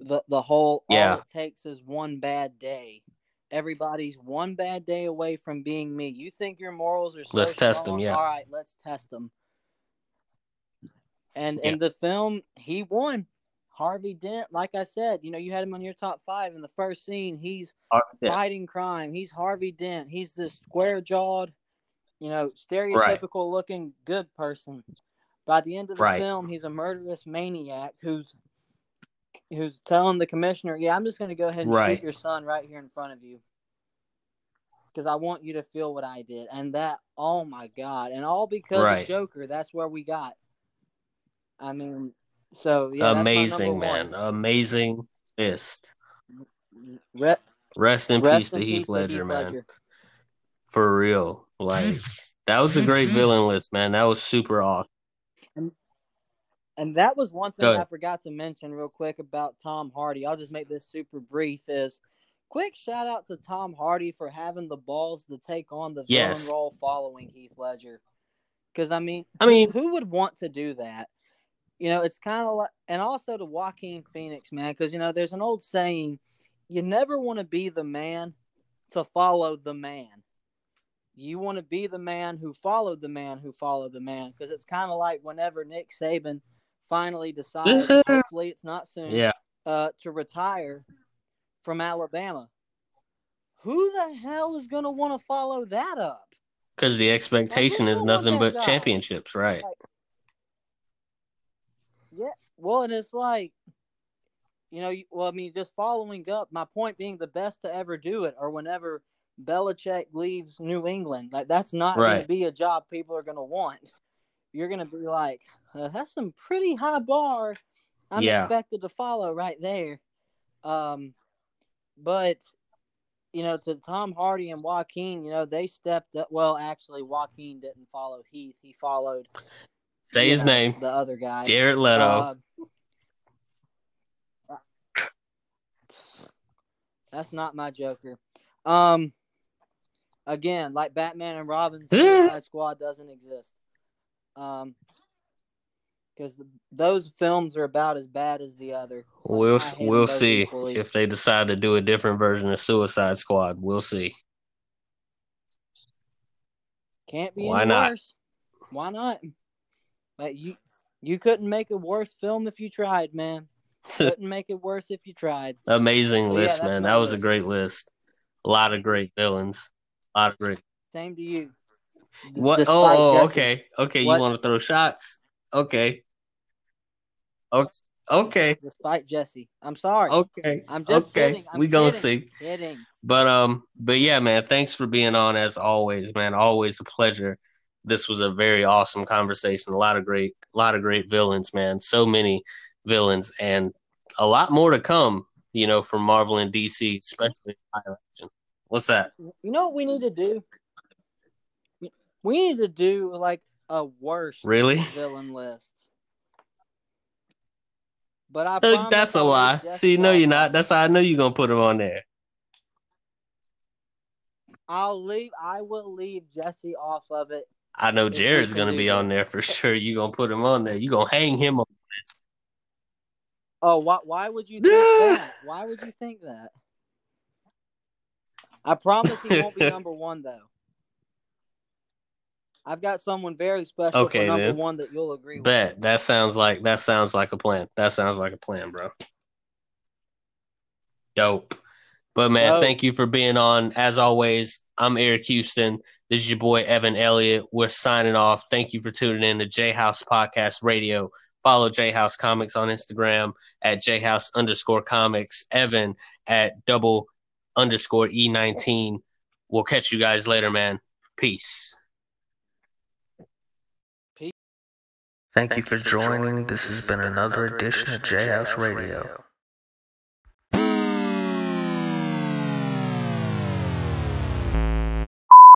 The the whole Yeah. all it takes is one bad day. Everybody's one bad day away from being me. You think your morals are so Let's test them. yeah. All right, let's test them. And Yeah. in the film, he won. Harvey Dent, like I said, you know, you had him on your top five in the first scene. He's Yeah. fighting crime. He's Harvey Dent. He's this square jawed, you know, stereotypical looking good person. By the end of the Right. film, he's a murderous maniac who's who's telling the commissioner, "Yeah, I'm just going to go ahead and Right. shoot your son right here in front of you because I want you to feel what I did." And that, oh my god, and all because Right. of Joker. That's where we got. I mean, so yeah, amazing man, one. amazing fist. Re- Rest in rest peace to in Heath peace to Ledger, man. For real, like that was a great villain list, man. That was super awesome. And that was one thing I forgot to mention real quick about Tom Hardy. I'll just make this super brief. Is quick shout out to Tom Hardy for having the balls to take on the villain role following Heath Ledger. Because I mean, I mean, who would want to do that? You know, it's kind of like, and also to Joaquin Phoenix, man, because you know, there's an old saying, you never want to be the man to follow the man. You want to be the man who followed the man who followed the man, because it's kind of like whenever Nick Saban finally decides, hopefully it's not soon, yeah, uh, to retire from Alabama. Who the hell is going to want to follow that up? because the expectation is nothing but job? championships, right? Yeah, well, and it's like, you know, well, I mean, just following up. My point being, the best to ever do it, or whenever Belichick leaves New England, like that's not going to be a job people are going to want. You're going to be like, uh, that's some pretty high bar. I'm Yeah. expected to follow right there. Um, but you know, to Tom Hardy and Joaquin, you know, they stepped up. Well, actually, Joaquin didn't follow Heath; he followed Say his know, name, the other guy. Jared Leto. Uh, that's not my Joker. Um, again, like Batman and Robin, Suicide Squad doesn't exist. Um, because those films are about as bad as the other. we'll we'll see equally. if they decide to do a different version of Suicide Squad. We'll see. Can't be Why not? worse. Why not? Like you, you couldn't make a worse film if you tried, man. couldn't make it worse if you tried. Amazing list, that's man. That was a great list. A lot of great villains. A lot of great. Same to you. What? despite Oh, oh, okay, okay. What- You want to throw shots? Okay. Okay. Okay. Despite Jesse, I'm sorry. Okay. I'm just okay. kidding. I'm we gonna kidding. see. Kidding. But um, but yeah, man. Thanks for being on as always, man. Always a pleasure. This was a very awesome conversation. A lot of great, a lot of great villains, man. So many villains, and a lot more to come. You know, from Marvel and DC, especially live action. What's that? You know what we need to do? We need to do like a worse Really? villain list. But I That's a lie. See, no, you're not. That's how I know you're gonna put him on there. I'll leave. I will leave Jesse off of it. I know Jared's gonna be on there for sure. You're gonna put him on there. You're gonna hang him on. Oh, why? Why would you think that? Why would you think that? I promise he won't be number one though. I've got someone very special Okay, for number then. one that you'll agree with. Bet that sounds like that sounds like a plan. That sounds like a plan, bro. Dope. But man, Dope. thank you for being on. As always, I'm Eric Houston. This is your boy Evan Elliott. We're signing off. Thank you for tuning in to Jayhouse Podcast Radio. Follow Jayhouse Comics on Instagram at J House underscore comics. Evan at double underscore E19. We'll catch you guys later, man. Peace. Thank you for joining. This has been another edition of Jayhouse Radio.